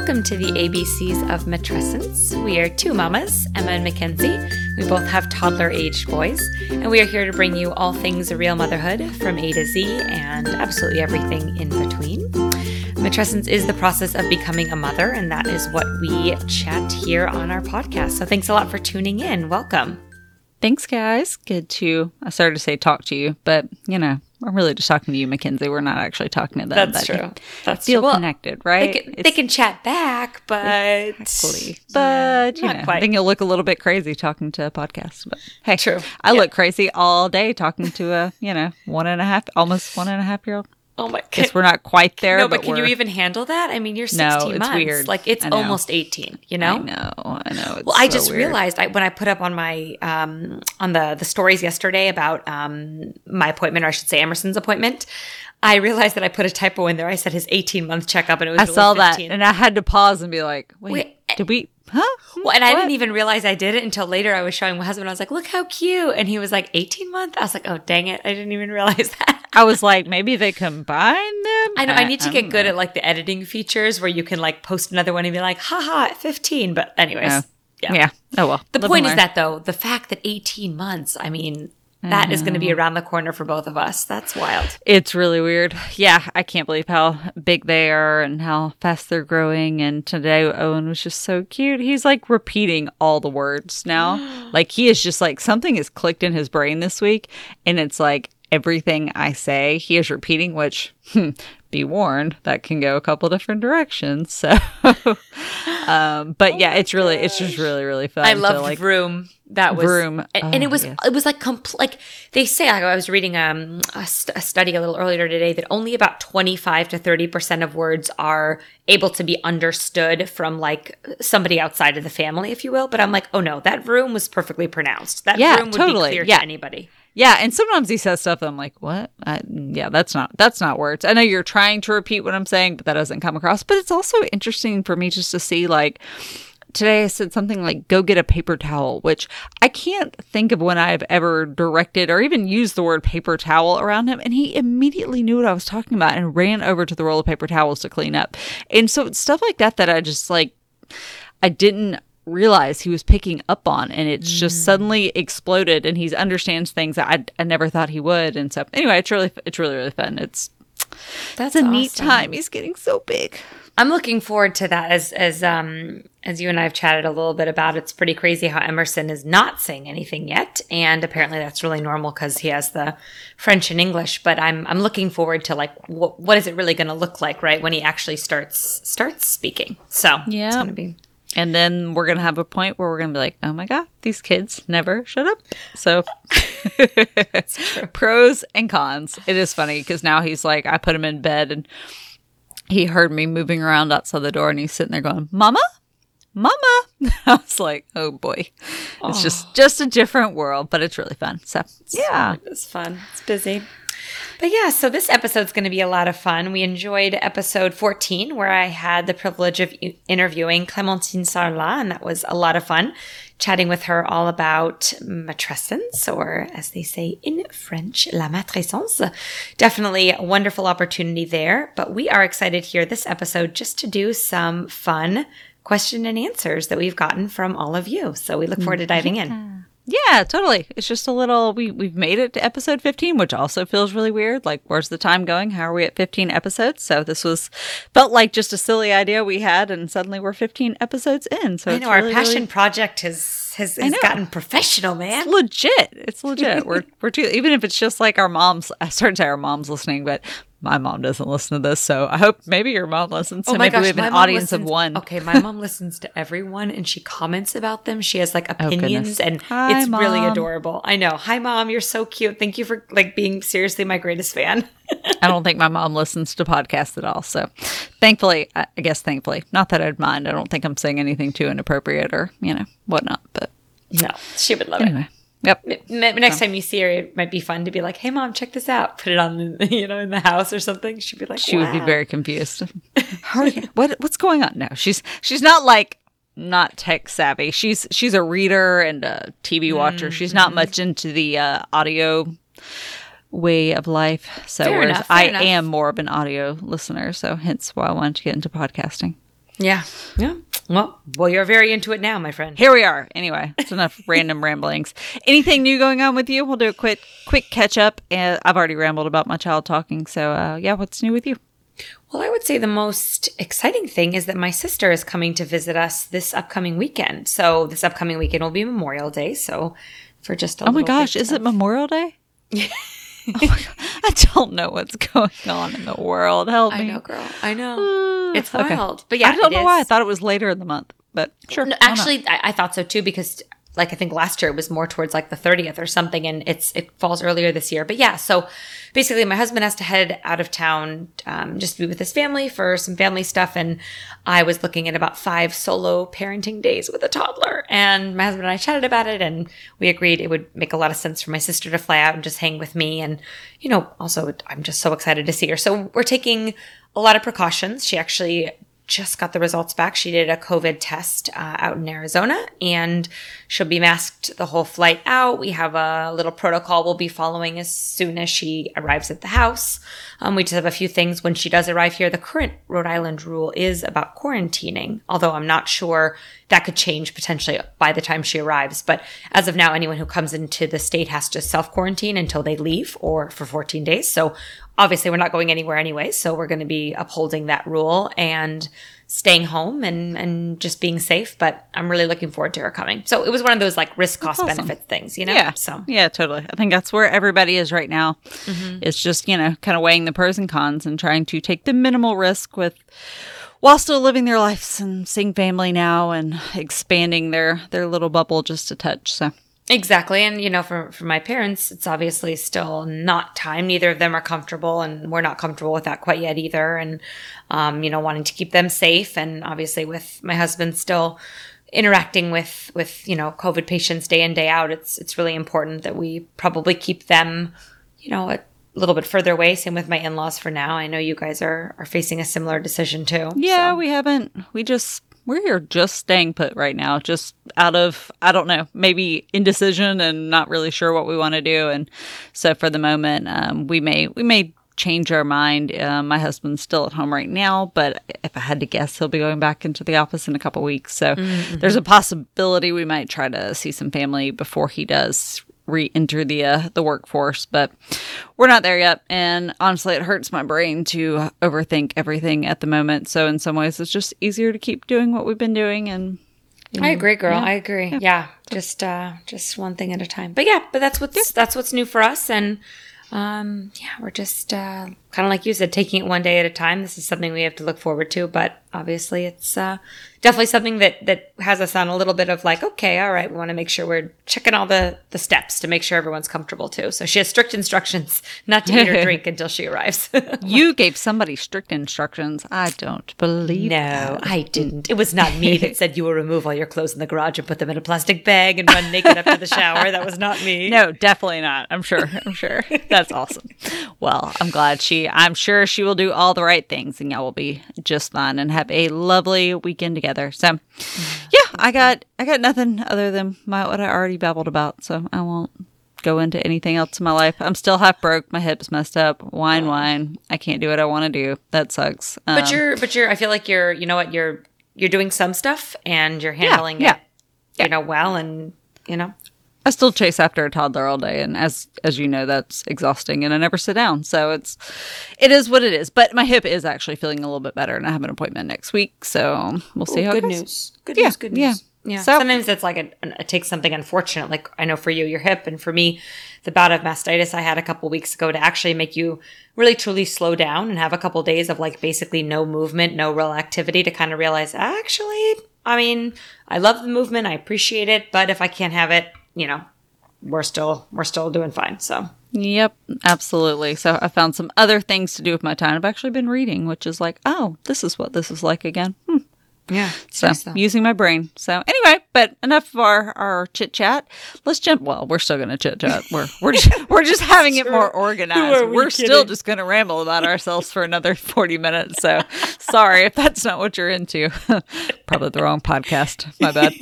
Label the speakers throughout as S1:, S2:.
S1: Welcome to the ABCs of Matrescence. We are two mamas, Emma and Mackenzie. We both have toddler aged boys, and we are here to bring you all things real motherhood from A to Z and absolutely everything in between. Matrescence is the process of becoming a mother, and that is what we chat here on our podcast. So thanks a lot for tuning in. Welcome.
S2: Thanks, guys. Good to, I started to say talk to you, but you know, I'm really just talking to you, Mackenzie. We're not actually talking to them.
S1: That's true. That's
S2: Feel
S1: true.
S2: Connected, right?
S1: They can, they can chat back, but
S2: Exactly. But you
S1: not
S2: know,
S1: quite.
S2: I think you'll look a little bit crazy talking to a podcast. But hey,
S1: True.
S2: I
S1: Yeah.
S2: look crazy all day talking to a you know one and a half, almost one and a half year old.
S1: Oh my god.
S2: Guess we're not quite there.
S1: no, but can you even handle that? I mean, you're 16
S2: No, it's
S1: months.
S2: weird.
S1: Like it's almost 18, you know?
S2: I know, I know. It's
S1: Well, I just
S2: weird.
S1: realized I, when I put up on my um, on the the stories yesterday about um, my appointment, or I should say Emerson's appointment. I realized that I put a typo in there. I said his 18 month checkup, and it was
S2: I saw that, and I had to pause and be like, "Wait,
S1: Wait,
S2: did we? Huh?
S1: Well, and I didn't even realize I did it until later. I was showing my husband. I was like, "Look how cute!" And he was like, "18 month." I was like, "Oh, dang it! I didn't even realize that."
S2: I was like, maybe they combine them.
S1: I know. I need to get good
S2: know.
S1: at like the editing features where you can like post another one and be like, "Haha, at 15." But anyways, yeah.
S2: Yeah. Oh well.
S1: The
S2: Live
S1: point is that though, the fact that 18 months, I mean, that is going to be around the corner for both of us. That's wild.
S2: It's really weird. Yeah, I can't believe how big they are and how fast they're growing. And today Owen was just so cute. He's like repeating all the words now. like he is just like something has clicked in his brain this week, and it's like everything I say he is repeating. Which, hmm, be warned, that can go a couple different directions. So, um, but yeah, it's really, it's just really, really fun.
S1: I love
S2: like
S1: Vroom. That was
S2: Vroom.
S1: and, and it
S2: Oh,
S1: was
S2: yes.
S1: it was like compl- like they say. Like, I was reading um, a, st- a study a little earlier today that only about 25 to 30 percent of words are able to be understood from like somebody outside of the family, if you will. But I'm like, oh no, that Vroom was perfectly pronounced. That
S2: Yeah,
S1: Vroom would
S2: totally.
S1: be clear
S2: Yeah.
S1: to anybody.
S2: Yeah, and sometimes he says stuff I'm like, "What? I, yeah, that's not that's not words." I know you're trying to repeat what I'm saying, but that doesn't come across. But it's also interesting for me just to see like today I said something like "go get a paper towel," which I can't think of when I've ever directed or even used the word paper towel around him, and he immediately knew what I was talking about and ran over to the roll of paper towels to clean up. And so it's stuff like that that I just like I didn't realize he was picking up on and it's
S1: Mm.
S2: just suddenly exploded and he understands things that I, I never thought he would and so anyway it's really it's really really fun it's
S1: That's
S2: a neat time he's getting so big
S1: I'm looking forward to that as as um as you and I have chatted a little bit about. It's pretty crazy how Emerson is not saying anything yet, and apparently that's really normal because he has the French and English. But I'm I'm looking forward to like what what is it really going to look like right when he actually starts starts speaking. So
S2: Yeah.
S1: it's going to be
S2: and then we're gonna have a point where we're gonna be like oh my god these kids never shut up. So pros and cons. It is funny because now he's like i put him in bed and he heard me moving around outside the door and he's sitting there going mama? Mama? I was like oh boy. It's just just a different world but it's really fun. So yeah.
S1: It's fun. It's busy. But yeah, so this episode's going to be a lot of fun. We enjoyed episode 14, where I had the privilege of interviewing Clémentine Sarlat, and that was a lot of fun, chatting with her all about matrescence, or as they say in French, la matrescence. Definitely a wonderful opportunity there. But we are excited here this episode just to do some fun question and answers that we've gotten from all of you. So we look forward to diving in.
S2: Yeah totally it's just a little we we've made it to episode 15 which also feels really weird like where's the time going how are we at 15 episodes so this was felt like just a silly idea we had and suddenly we're 15 episodes in so
S1: I
S2: it's
S1: know our passion
S2: really-
S1: project has has, has gotten professional, man.
S2: It's legit. It's legit. we're we're too even if it's just like our moms. I started to say our moms listening, but my mom doesn't listen to this, so I hope maybe your mom listens. Oh so maybe we have
S1: Oh my
S2: an
S1: mom
S2: audience of one.
S1: Okay, my mom listens to everyone and she comments about them. She has like oh, opinions
S2: goodness.
S1: and
S2: Hi,
S1: it's really adorable. I know. Hi mom, you're so cute. Thank you for like being seriously my greatest fan.
S2: I don't think my mom listens to podcasts at all. So thankfully, I I guess thankfully, not that I'd mind. I don't think I'm saying anything too inappropriate or you know whatnot. But
S1: no, she would love
S2: anyway,
S1: it. M- next time you see her, it might be fun to be like, "Hey, mom, check this out." Put it on, the, you know, in the house or something. She'd be like,
S2: She would be very confused. You? What what's going on? No, she's she's not like not tech savvy. She's she's a reader and a TV watcher. She's
S1: Mm-hmm.
S2: not much into the uh, audio way of life. So
S1: enough,
S2: I
S1: enough.
S2: am more of an audio listener. So hence why I wanted to get into podcasting.
S1: Yeah. Yeah. Well, well, you're very into it now, my friend.
S2: Here we are. Anyway, it's enough random ramblings. Anything new going on with you? We'll do a quick quick catch up. And I've already rambled about my child talking. So uh, yeah, what's new with you?
S1: Well, I would say the most exciting thing is that my sister is coming to visit us this upcoming weekend. So this upcoming weekend will be Memorial Day. So for just a
S2: oh my gosh, is it Memorial Day? oh God. I don't know what's going on in the world. Help me.
S1: I know, girl. I know. it's wild. Okay. But yeah,
S2: I don't know is. why I thought it was later in the month, but sure.
S1: No, actually, I, I, thought so too because like I think last year it was more towards like the 30th or something and it's it falls earlier this year. But yeah, so basically my husband has to head out of town um, just to be with his family for some family stuff and I was looking at about five solo parenting days with a toddler and my husband and I chatted about it and we agreed it would make a lot of sense for my sister to fly out and just hang with me and you know also I'm just so excited to see her. So we're taking a lot of precautions. She actually just got the results back. She did a COVID test uh, out in Arizona and she'll be masked the whole flight out. We have a little protocol we'll be following as soon as she arrives at the house. Um, we just have a few things when she does arrive here. The current Rhode Island rule is about quarantining, although I'm not sure that could change potentially by the time she arrives. But as of now, anyone who comes into the state has to self quarantine until they leave or for 14 days. So obviously we're not going anywhere anyway. So we're going to be upholding that rule and staying home and, and just being safe. But I'm really looking forward to her coming. So it was one of those like risk cost awesome. benefit things, you know?
S2: Yeah.
S1: So
S2: yeah, totally. I think that's where everybody is right now. Mm-hmm. It's just, you know, kind of weighing the pros and cons and trying to take the minimal risk with while still living their lives and seeing family now and expanding their their little bubble just a touch. So
S1: Exactly. And, you know, for, for my parents, it's obviously still not time. Neither of them are comfortable, and we're not comfortable with that quite yet either. And, um, you know, wanting to keep them safe. And obviously, with my husband still interacting with, with, you know, COVID patients day in, day out, it's, it's really important that we probably keep them, you know, a little bit further away. Same with my in laws for now. I know you guys are, are facing a similar decision too.
S2: Yeah, so. we haven't, we just, we're just staying put right now, just out of, I don't know, maybe indecision and not really sure what we want to do. And so for the moment, um, we may, we may change our mind. Uh, my husband's still at home right now, but if I had to guess, he'll be going back into the office in a couple weeks. So mm-hmm. there's a possibility we might try to see some family before he does re-enter the uh, the workforce, but we're not there yet. And honestly, it hurts my brain to overthink everything at the moment. So in some ways, it's just easier to keep doing what we've been doing. And
S1: you know, I agree, girl. Yeah. I agree. Yeah. yeah, just uh, just one thing at a time. But yeah, but that's what's that's what's new for us, and um, yeah, we're just uh, kind of like you said, taking it one day at a time. This is something we have to look forward to, but obviously, it's uh, definitely something that that has us on a little bit of like, okay, all right, we want to make sure we're checking all the the steps to make sure everyone's comfortable too. So she has strict instructions not to eat or drink until she arrives.
S2: you gave somebody strict instructions. I don't believe.
S1: No,
S2: that.
S1: I didn't. It was not me that said you will remove all your clothes in the garage and put them in a plastic bag and run naked up to the shower. That was not me.
S2: No, definitely not. I'm sure. I'm sure. That's awesome. Well, I'm glad she. I'm sure she will do all the right things, and y'all will be just fine and have a lovely weekend together. So yeah, I got I got nothing other than my what I already babbled about. So I won't go into anything else in my life. I'm still half broke. My hip's messed up. Wine, wine. I can't do what I want to do. That sucks.
S1: Um, but you're, but you're. I feel like you're. You know what? You're you're doing some stuff and you're handling yeah, it. Yeah. You know well, and you know
S2: I still chase after a toddler all day, and as as you know, that's exhausting, and I never sit down. So it's it is what it is. But my hip is actually feeling a little bit better, and I have an appointment next week, so we'll see Ooh, how.
S1: Good
S2: news.
S1: Good yeah, news. Good news. Yeah. Yeah. So, Sometimes it's like a, it takes something unfortunate, like I know for you, your hip, and for me, the bout of mastitis I had a couple weeks ago to actually make you really truly slow down and have a couple days of like basically no movement, no real activity to kind of realize actually, I mean, I love the movement, I appreciate it, but if I can't have it, you know, we're still we're still doing fine. So
S2: Yep, absolutely. So I found some other things to do with my time. I've actually been reading, which is like, oh, this is what this is like again. Hmm.
S1: Yeah.
S2: So, using my brain. So anyway, but enough of our, our chit chat. Let's jump. Well, we're still going to chit chat. We're we're just, we're just having it more organized. We are still just going to ramble about ourselves for another forty minutes. So sorry if that's not what you're into. Probably the wrong podcast. My bad.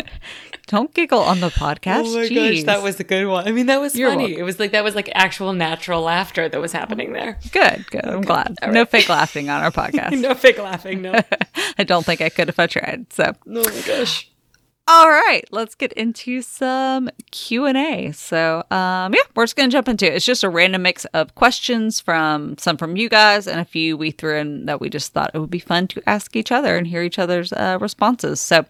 S2: Don't giggle on the podcast.
S1: Oh my
S2: Jeez.
S1: gosh, that was a good one. I mean, that was
S2: You're
S1: funny.
S2: welcome.
S1: It was like that was like actual natural laughter that was happening there.
S2: good. Good. I'm glad. No fake laughing on our podcast.
S1: No fake laughing. No.
S2: I don't think I could if I tried. So,
S1: oh my gosh.
S2: all right, let's get into some Q and A. So, um, yeah, we're just gonna jump into it. It's just a random mix of questions from some from you guys and a few we threw in that we just thought it would be fun to ask each other and hear each other's uh, responses. So.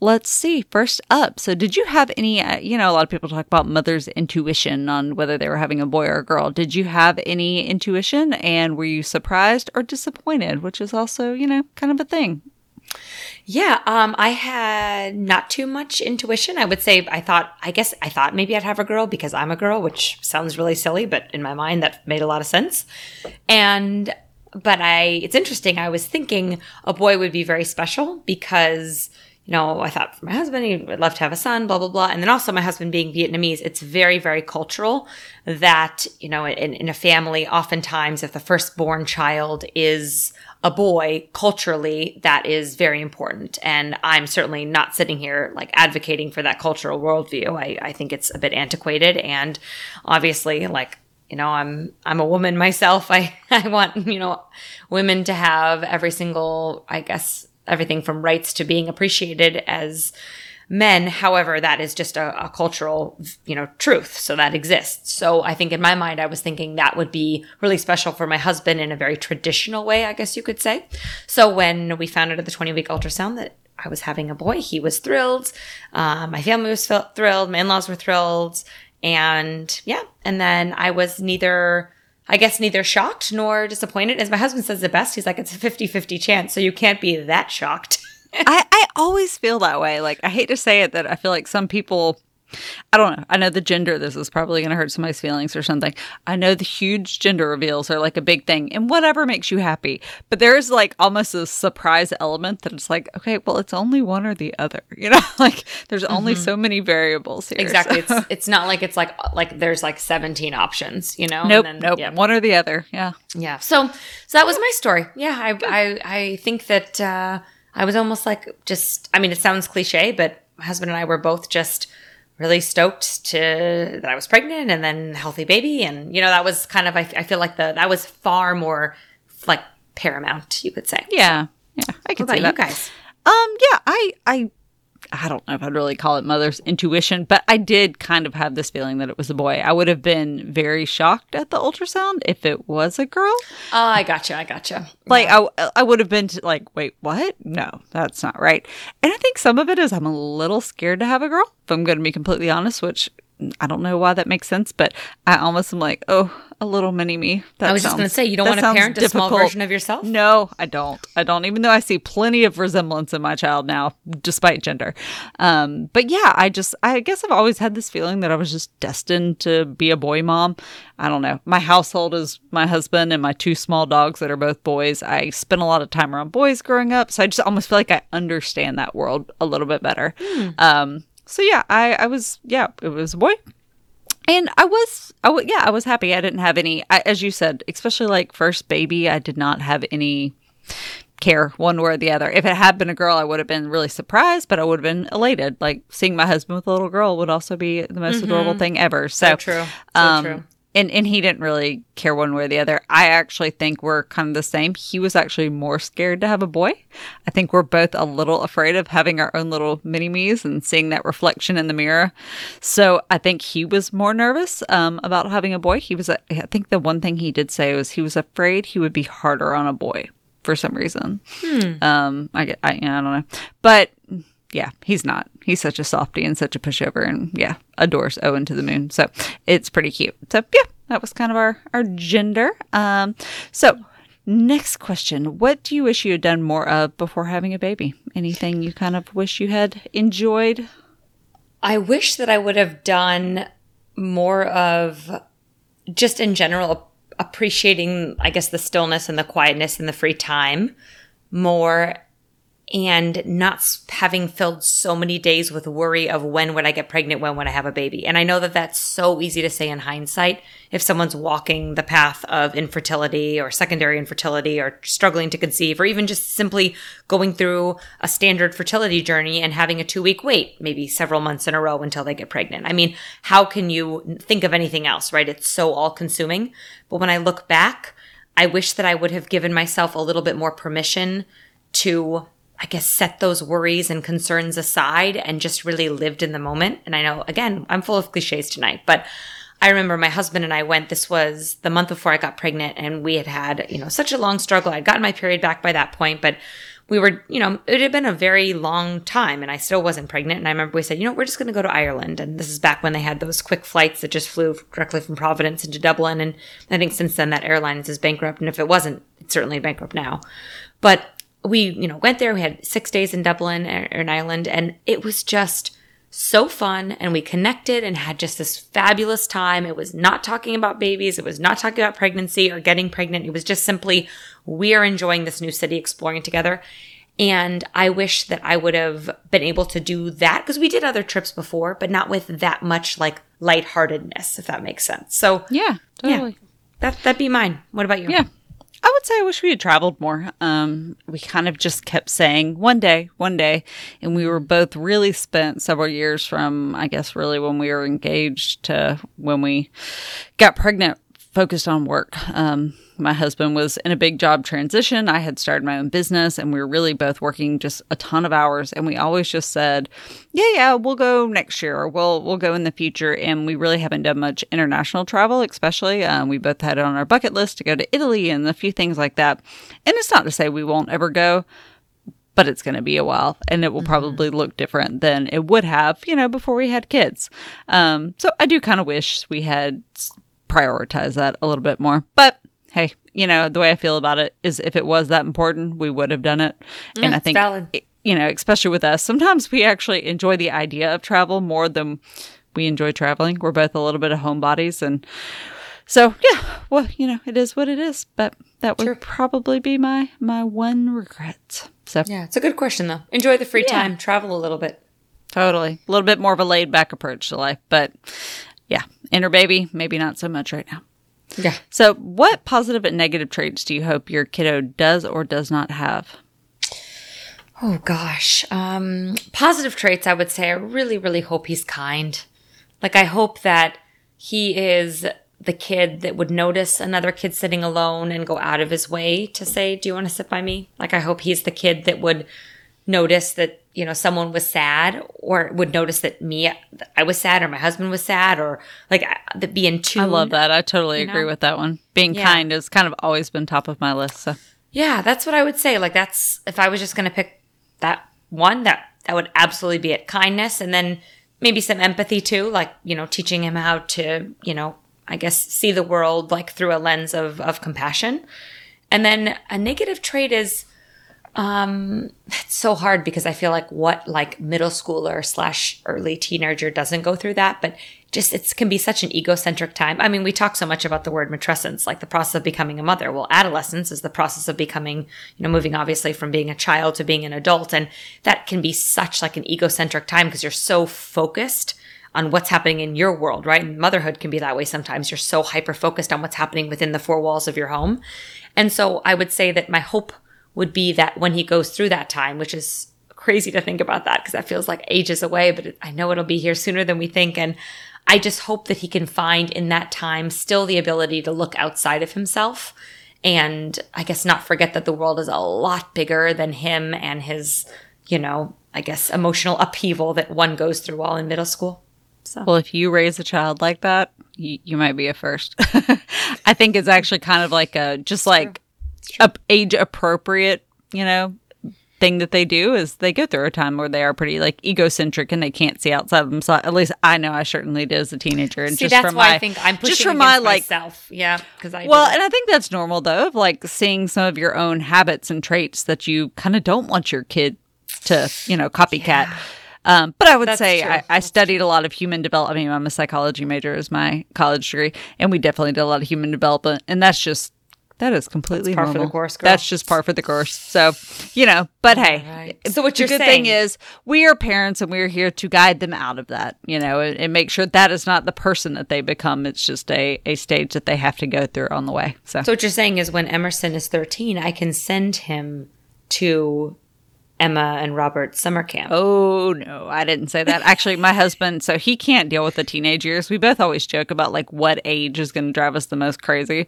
S2: Let's see. First up, so did you have any? Uh, you know, a lot of people talk about mother's intuition on whether they were having a boy or a girl. Did you have any intuition, and were you surprised or disappointed? Which is also, you know, kind of a thing.
S1: Yeah, um, I had not too much intuition. I would say I thought, I guess I thought maybe I'd have a girl because I'm a girl, which sounds really silly, but in my mind that made a lot of sense. And, but I, it's interesting. I was thinking a boy would be very special because, you know, I thought for my husband, he would love to have a son, blah, blah, blah. And then also my husband being Vietnamese, it's very, very cultural that, you know, in, in a family, oftentimes if the firstborn child is a boy culturally that is very important. And i'm certainly not sitting here like advocating for that cultural worldview. I, I think it's a bit antiquated and obviously like you know i'm i'm a woman myself. I i want you know women to have every single i guess everything from rights to being appreciated as men. However that is just a, a, cultural you know truth. So that exists. So i think in my mind i was thinking that would be really special for my husband in a very traditional way i guess you could say. So when we found out at the 20 week ultrasound that i was having a boy he was thrilled. Uh, my family was thrilled. My in-laws were thrilled. And yeah and then i was neither I guess neither shocked nor disappointed. As my husband says the best, he's like, it's a 50 50 chance, so you can't be that shocked.
S2: I, I always feel that way. Like I hate to say it that I feel like some people I don't know. I know the gender this is probably going to hurt somebody's feelings or something. I know the huge gender reveals are like a big thing and whatever makes you happy. But there's like almost a surprise element that it's like, okay, well, it's only one or the other. You know, like there's only so many variables here.
S1: Exactly.
S2: so-
S1: It's it's not like it's like like there's like 17 options, you know?
S2: Nope,
S1: And
S2: nope.
S1: Yeah.
S2: One or the other. Yeah.
S1: Yeah. So so that was my story. Yeah, I I I think that uh I was almost like just I mean it sounds cliche, but my husband and I were both just really stoked to that I was pregnant and then healthy baby and you know that was kind of I, I feel like the that was far more like paramount, you could say.
S2: Yeah. Yeah. I
S1: What
S2: can
S1: about
S2: see
S1: you guys?
S2: Um, yeah, I, I, I don't know if I'd really call it mother's intuition, but I did kind of have this feeling that it was a boy. I would have been very shocked at the ultrasound if it was a girl.
S1: Oh, I gotcha. I gotcha.
S2: Like I, I would have been t- like, wait, what? No, that's not right. And I think some of it is I'm a little scared to have a girl. If I'm going to be completely honest, which I don't know why that makes sense, but I almost am like, oh, a little mini me.
S1: I was just going to say you don't want to
S2: sounds
S1: parent a small version of yourself?
S2: No, I don't. I don't. Even though I see plenty of resemblance in my child now, despite gender. Um, but yeah, I just, I guess I've always had this feeling that I was just destined to be a boy mom. I don't know. My household is my husband and my two small dogs that are both boys. I spent a lot of time around boys growing up, so I just almost feel like I understand that world a little bit better. Um, so yeah, I, I was, yeah, it was a boy. And I was, I w- yeah, I was happy. I didn't have any, I, as you said, especially like first baby, I did not have any care one way or the other. If it had been a girl, I would have been really surprised, but I would have been elated. Like seeing my husband with a little girl would also be the most adorable thing ever. So,
S1: So true. So
S2: um,
S1: true.
S2: And, and he didn't really care one way or the other. I actually think we're kind of the same. He was actually more scared to have a boy. I think we're both a little afraid of having our own little mini me's and seeing that reflection in the mirror. So I think he was more nervous um, about having a boy. He was, I think the one thing he did say was he was afraid he would be harder on a boy for some reason. Um, I, I, I don't know, but yeah, he's not. He's such a softy and such a pushover, and yeah, adores Owen to the moon. So it's pretty cute. So yeah, that was kind of our our gender. Um, so next question: What do you wish you had done more of before having a baby? Anything you kind of wish you had enjoyed?
S1: I wish that I would have done more of just in general appreciating, I guess, the stillness and the quietness and the free time more and not having filled so many days with worry of when would I get pregnant, when would I have a baby. And I know that that's so easy to say in hindsight if someone's walking the path of infertility or secondary infertility or struggling to conceive or even just simply going through a standard fertility journey and having a two week wait, maybe several months in a row until they get pregnant. I mean, how can you think of anything else, right? It's so all consuming. But when I look back, I wish that I would have given myself a little bit more permission to I guess set those worries and concerns aside and just really lived in the moment. And I know again, I'm full of cliches tonight, but I remember my husband and I went, this was the month before I got pregnant and we had had, you know, such a long struggle. I'd gotten my period back by that point, but we were, you know, it had been a very long time and I still wasn't pregnant. And I remember we said, you know, we're just going to go to Ireland. And this is back when they had those quick flights that just flew directly from Providence into Dublin. And I think since then that airline is bankrupt. And if it wasn't, it's certainly bankrupt now. But we, you know, went there. We had six days in Dublin or in Ireland, and it was just so fun. And we connected and had just this fabulous time. It was not talking about babies. It was not talking about pregnancy or getting pregnant. It was just simply, we're enjoying this new city, exploring together. And I wish that I would have been able to do that because we did other trips before, but not with that much like lightheartedness, if that makes sense. So
S2: Yeah, totally.
S1: that that'd be mine. What about you?
S2: Yeah. I would say I wish we had traveled more. Um, we kind of just kept saying one day, one day. And we were both really spent several years from, I guess, really when we were engaged to when we got pregnant, focused on work. Um, my husband was in a big job transition. I had started my own business and we were really both working just a ton of hours. And we always just said, yeah, yeah, we'll go next year or we'll, we'll go in the future. And we really haven't done much international travel, especially. Um, we both had it on our bucket list to go to Italy and a few things like that. And it's not to say we won't ever go, but it's going to be a while and it will probably look different than it would have, you know, before we had kids. Um, so I do kind of wish we had prioritized that a little bit more, but hey, you know, the way I feel about it is if it was that important, we would have done it. Mm, and I think, you know, especially with us, sometimes we actually enjoy the idea of travel more than we enjoy traveling. We're both a little bit of homebodies and so yeah, well, you know, it is what it is, but that would
S1: Sure.
S2: probably be my my one regret. So
S1: Yeah, it's a good question though. Enjoy the free
S2: Yeah.
S1: time, travel a little bit.
S2: Totally. A little bit more of a laid back approach to life. But yeah, inner baby, maybe not so much right now.
S1: Yeah.
S2: So, what positive and negative traits do you hope your kiddo does or does not have?
S1: Oh gosh. Um positive traits I would say I really really hope he's kind. Like I hope that he is the kid that would notice another kid sitting alone and go out of his way to say, "Do you want to sit by me?" Like I hope he's the kid that would notice that, you know, someone was sad or would notice that me I was sad or my husband was sad or like I- that be in.
S2: I love that. I totally agree
S1: know?
S2: with that one. Being
S1: Yeah.
S2: kind has kind of always been top of my list. So,
S1: Yeah, that's what I would say. Like that's if I was just going to pick that one, that that would absolutely be it. Kindness, and then maybe some empathy too. Like you know, teaching him how to you know, I guess see the world like through a lens of of compassion. And then a negative trait is, um, it's so hard because I feel like what like middle schooler slash early teenager doesn't go through that, but just it can be such an egocentric time. I mean, we talk so much about the word matrescence, like the process of becoming a mother. Well, adolescence is the process of becoming, you know, moving obviously from being a child to being an adult, and that can be such like an egocentric time because you're so focused on what's happening in your world, right? And motherhood can be that way sometimes. You're so hyper focused on what's happening within the four walls of your home. And so I would say that my hope would be that when he goes through that time, which is crazy to think about that because that feels like ages away, but I know it'll be here sooner than we think. And I just hope that he can find in that time still the ability to look outside of himself and I guess not forget that the world is a lot bigger than him and his, you know, I guess emotional upheaval that one goes through while in middle school. So
S2: well, if you raise a child like that, you, you might be a first. I think it's actually kind of like a just like a age appropriate, you know, thing that they do is they go through a time where they are pretty like egocentric and they can't see outside of themselves. At least I know I certainly did as a teenager. And
S1: See,
S2: just
S1: that's
S2: from
S1: why
S2: my,
S1: I think I'm pushing
S2: just from my like
S1: myself. Yeah, because I
S2: well,
S1: did
S2: and I think that's normal though, of like seeing some of your own habits and traits that you kind of don't want your kid to, you know, copycat. Um, but I would
S1: That's
S2: say. I, I studied a lot of human development. I mean, I'm a psychology major as my college degree, and we definitely did a lot of human development, and that's just that is completely
S1: par for the
S2: normal.
S1: course, girl.
S2: That's just par for the course. So, you know, but hey,
S1: right. So what
S2: the
S1: you're
S2: good
S1: saying-
S2: thing is we are parents and we're here to guide them out of that, you know, and, and make sure that is not the person that they become. It's just a, a stage that they have to go through on the way. So,
S1: So what you're saying is when Emerson is 13, I can send him to Emma and Robert summer camp.
S2: Oh no, I didn't say that. Actually, my husband, so he can't deal with the teenage years. We both always joke about like what age is going to drive us the most crazy.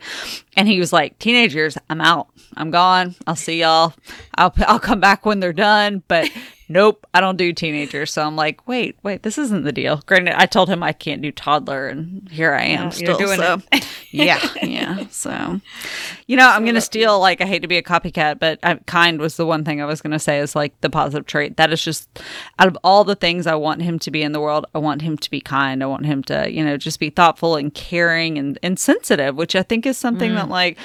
S2: And he was like, "Teenage years, I'm out. I'm gone. I'll see y'all. I'll I'll come back when they're done." But nope, I don't do teenagers. So I'm like, "Wait, wait, this isn't the deal." Granted, I told him I can't do toddler and here I am
S1: you're
S2: still.
S1: doing
S2: so yeah, yeah. So you know, I'm going to steal, like, I hate to be a copycat, but uh, kind was the one thing I was going to say is like the positive trait. That is just out of all the things I want him to be in the world, I want him to be kind. I want him to, you know, just be thoughtful and caring and, and sensitive, which I think is something that, like,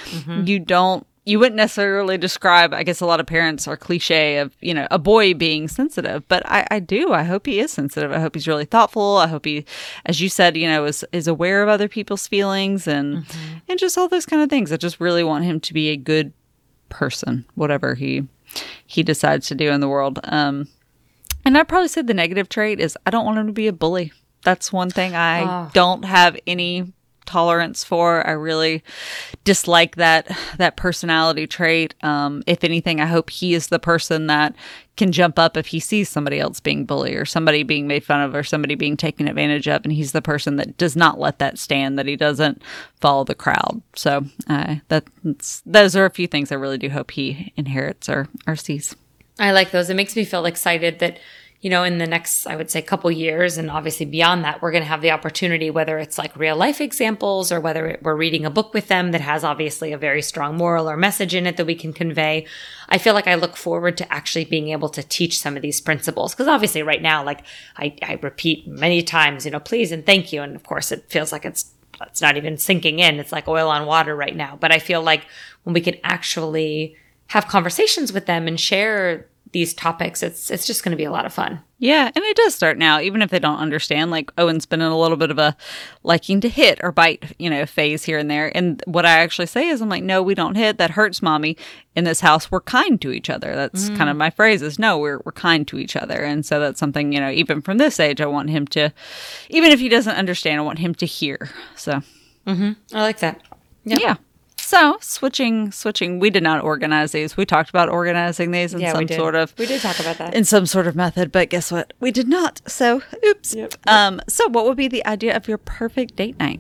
S2: you don't. You wouldn't necessarily describe, I guess a lot of parents are cliche of, you know, a boy being sensitive, but I, I do. I hope he is sensitive. I hope he's really thoughtful. I hope he, as you said, you know, is, is aware of other people's feelings and, and just all those kind of things. I just really want him to be a good person, whatever he he decides to do in the world. Um, and I'd probably said the negative trait is I don't want him to be a bully. That's one thing I
S1: Oh.
S2: don't have any tolerance for. I really dislike that that personality trait. Um, if anything, I hope he is the person that can jump up if he sees somebody else being bullied or somebody being made fun of or somebody being taken advantage of, and he's the person that does not let that stand. That he doesn't follow the crowd. So uh, that's those are a few things I really do hope he inherits or or sees.
S1: I like those. It makes me feel excited that, you know, in the next, I would say, couple years, and obviously beyond that, we're going to have the opportunity, whether it's like real life examples or whether we're reading a book with them that has obviously a very strong moral or message in it that we can convey. I feel like I look forward to actually being able to teach some of these principles. Because obviously, right now, like I, I repeat many times, you know, please and thank you. And of course, it feels like it's it's not even sinking in. It's like oil on water right now. But I feel like when we can actually have conversations with them and share these topics, it's it's just going to be a lot of fun.
S2: Yeah, and it does start now, even if they don't understand. Like Owen's been in a little bit of a liking to hit or bite, you know, phase here and there. And what I actually say is, I'm like, no, we don't hit. That hurts, mommy. In this house, we're kind to each other. That's mm. kind of my phrase is, no, we're we're kind to each other. And so that's something, you know, even from this age, I want him to, even if he doesn't understand, I want him to hear. So mm-hmm.
S1: I like that.
S2: yeah. So switching, switching. We did not organize these. We talked about organizing these in
S1: Yeah,
S2: some sort of
S1: We did talk about that.
S2: in some sort of method, but guess what? We did not. So, oops. Um, so what would be the idea of your perfect date night?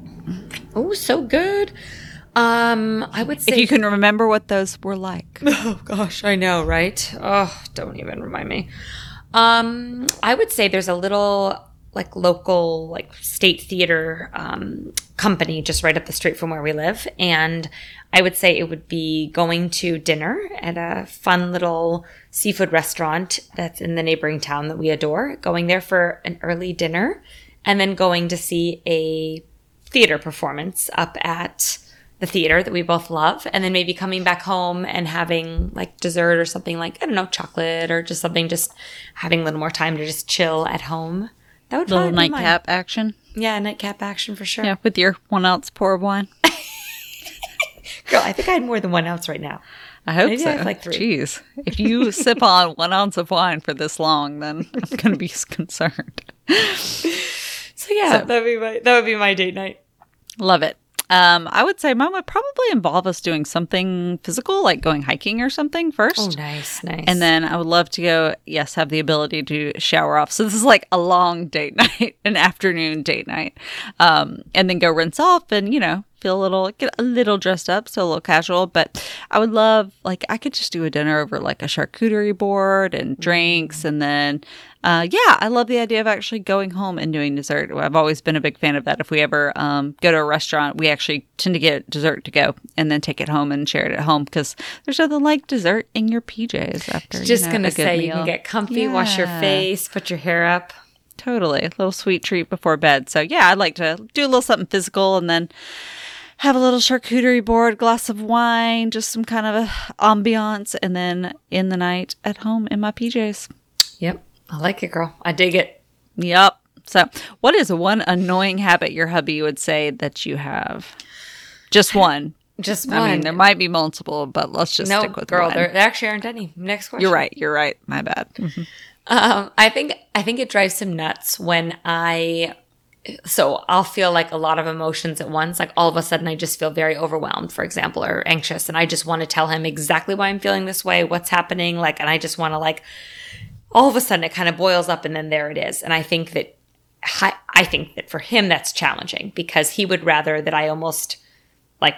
S1: oh, so good. Um, I would say
S2: If you can remember what those were like.
S1: Oh gosh, I know, right? Oh, don't even remind me. Um, I would say there's a little like local like state theater um, company just right up the street from where we live, and I would say it would be going to dinner at a fun little seafood restaurant that's in the neighboring town that we adore. Going there for an early dinner, and then going to see a theater performance up at the theater that we both love and then maybe coming back home and having like dessert or something like i don't know chocolate or just something just having a little more time to just chill at home that would
S2: Little
S1: probably be mine.
S2: nightcap action.
S1: yeah nightcap action for sure
S2: Yeah, with your one ounce pour of wine.
S1: girl i think i had more than one ounce right now
S2: I hope
S1: Maybe
S2: so.
S1: I have, like, three.
S2: Jeez. If you sip on one ounce of wine for this long, then I'm going to be concerned.
S1: so yeah that would be my that would be my date night
S2: Love it. Um, I would say mine would probably involve us doing something physical, like going hiking or something first.
S1: oh nice nice
S2: And then I would love to go, yes, have the ability to shower off. So this is like a long date night, an afternoon date night. Um, and then go rinse off and, you know, feel a little, get a little dressed up, so a little casual. But I would love, like, I could just do a dinner over like a charcuterie board and drinks. And then, uh, yeah, I love the idea of actually going home and doing dessert. I've always been a big fan of that. If we ever um, go to a restaurant, we actually tend to get dessert to go and then take it home and share it at home because there's nothing like dessert in your PJs after. you
S1: just
S2: know,
S1: gonna say you can get comfy wash your face put your hair up
S2: Totally. A little sweet treat before bed. So, yeah, I'd like to do a little something physical and then have a little charcuterie board, glass of wine, just some kind of a ambiance, and then in the night at home in my PJs.
S1: yep i like it girl i dig it
S2: Yep. So, what is one annoying habit your hubby would say that you have? Just one.
S1: Just one.
S2: I mean, there might be multiple, but let's just
S1: no,
S2: stick with
S1: girl.
S2: one.
S1: There, there actually aren't any. Next question.
S2: You're right. You're right. My bad.
S1: Um, I think I think it drives him nuts when I. So I'll feel like a lot of emotions at once. Like all of a sudden, I just feel very overwhelmed, for example, or anxious, and I just want to tell him exactly why I'm feeling this way, what's happening, like, and I just want to like. All of a sudden, it kind of boils up, and then there it is. And I think that I, think that for him that's challenging because he would rather that I almost like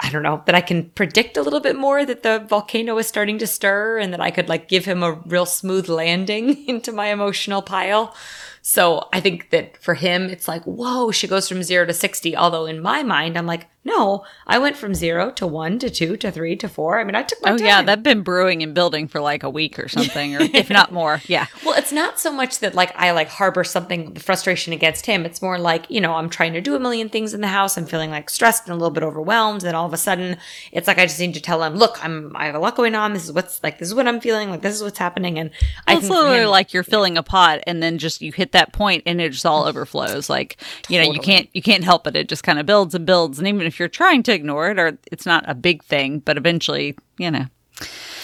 S1: I don't know that I can predict a little bit more that the volcano is starting to stir and that I could like give him a real smooth landing into my emotional pile. So I think that for him it's like whoa she goes from 0 to 60 although in my mind I'm like no I went from 0 to 1 to 2 to 3 to 4 I mean I took my
S2: Oh
S1: time.
S2: yeah, that'd been brewing and building for like a week or something, or if not more. Yeah.
S1: Well, it's not so much that like I like harbor something frustration against him. It's more like, you know, I'm trying to do a million things in the house. I'm feeling like stressed and a little bit overwhelmed. And all of a sudden it's like I just need to tell him, look, I'm I have a lot going on. This is what's like this is what I'm feeling, like this is what's happening. And I
S2: It's
S1: think for
S2: literally
S1: him-
S2: like you're filling a pot, and then just you hit that point, and it just all overflows. Like you know, you can't you can't help it. It just kind of builds and builds, and even if you're trying to ignore it, or it's not a big thing, but eventually, you know,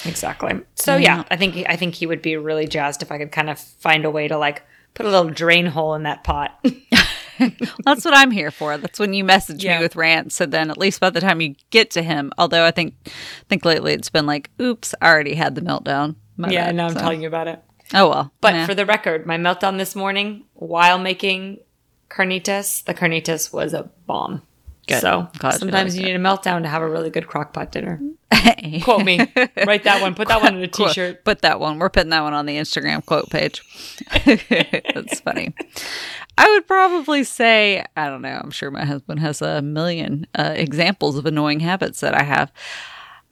S1: Exactly. So yeah, I think I think he would be really jazzed if I could kind of find a way to like put a little drain hole in that pot.
S2: That's what I'm here for. That's when you message
S1: Yeah.
S2: me with rants. So then at least by the time you get to him, although I think I think lately it's been like, oops, I already had the meltdown. My
S1: yeah,
S2: bad.
S1: now I'm
S2: So-
S1: telling you about it.
S2: Oh well.
S1: But
S2: Yeah.
S1: for the record, my meltdown this morning while making carnitas, the carnitas was a bomb.
S2: Good.
S1: So
S2: Glad you
S1: sometimes
S2: liked
S1: you need a meltdown to have a really good crock pot dinner. Quote me. Write that one. Put that one in a
S2: Quote-
S1: t-shirt.
S2: Put that one. We're putting that one on the Instagram quote page. That's funny. I would probably say, I don't know, I'm sure my husband has a million uh, examples of annoying habits that I have.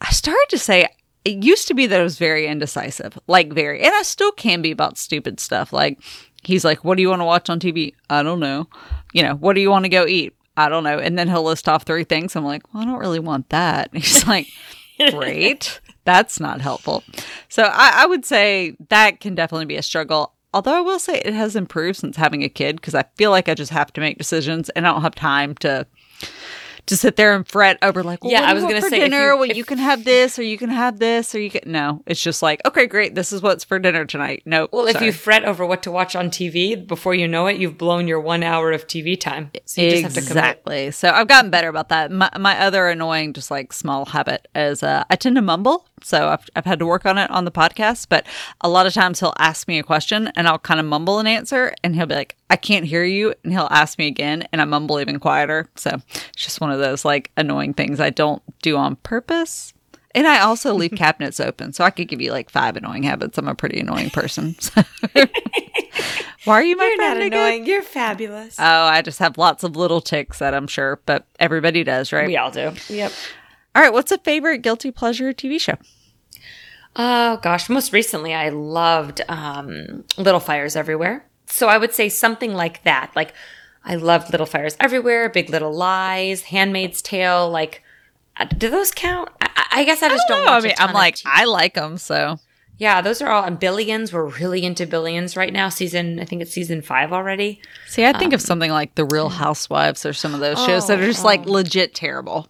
S2: I started to say, it used to be that I was very indecisive, like very, and I still can be about stupid stuff. Like, he's like, What do you want to watch on TV? I don't know. You know, what do you want to go eat? I don't know. And then he'll list off three things. I'm like, Well, I don't really want that. And he's like, Great. That's not helpful. So I, I would say that can definitely be a struggle. Although I will say it has improved since having a kid because I feel like I just have to make decisions and I don't have time to to sit there and fret over like, well,
S1: Yeah, I was gonna
S2: for
S1: say,
S2: dinner.
S1: you-
S2: well,
S1: if-
S2: you can have this, or you can have this, or you can no. It's just like, okay, great. This is what's for dinner tonight. Nope.
S1: Well, if you fret over what to watch on TV, before you know it, you've blown your one hour of TV time. So you just have to
S2: exactly. So I've gotten better about that. My, my other annoying, just like small habit is uh, I tend to mumble. So I've, I've had to work on it on the podcast, but a lot of times he'll ask me a question and I'll kind of mumble an answer and he'll be like, I can't hear you. And he'll ask me again and I mumble even quieter. So it's just one of those like annoying things I don't do on purpose. And I also leave cabinets open. So I could give you like five annoying habits. I'm a pretty annoying person. So. Why are you my
S1: You're
S2: friend
S1: not
S2: again?
S1: annoying. You're fabulous.
S2: Oh, I just have lots of little ticks that I'm sure, but everybody does, right?
S1: we all do. Yep.
S2: All right, what's a favorite guilty pleasure TV show?
S1: Oh gosh, most recently I loved um, Little Fires Everywhere. So I would say something like that. Like I loved Little Fires Everywhere, Big Little Lies, Handmaid's Tale. Like, uh, do those count? I, I- I guess I just don't.
S2: know. I mean, I'm like,
S1: TV.
S2: I like them, so
S1: yeah, those are all. And Billions, we're really into Billions right now. Season, I think it's season five already.
S2: see. I think of something like The Real Housewives or some of those shows that are just like legit terrible.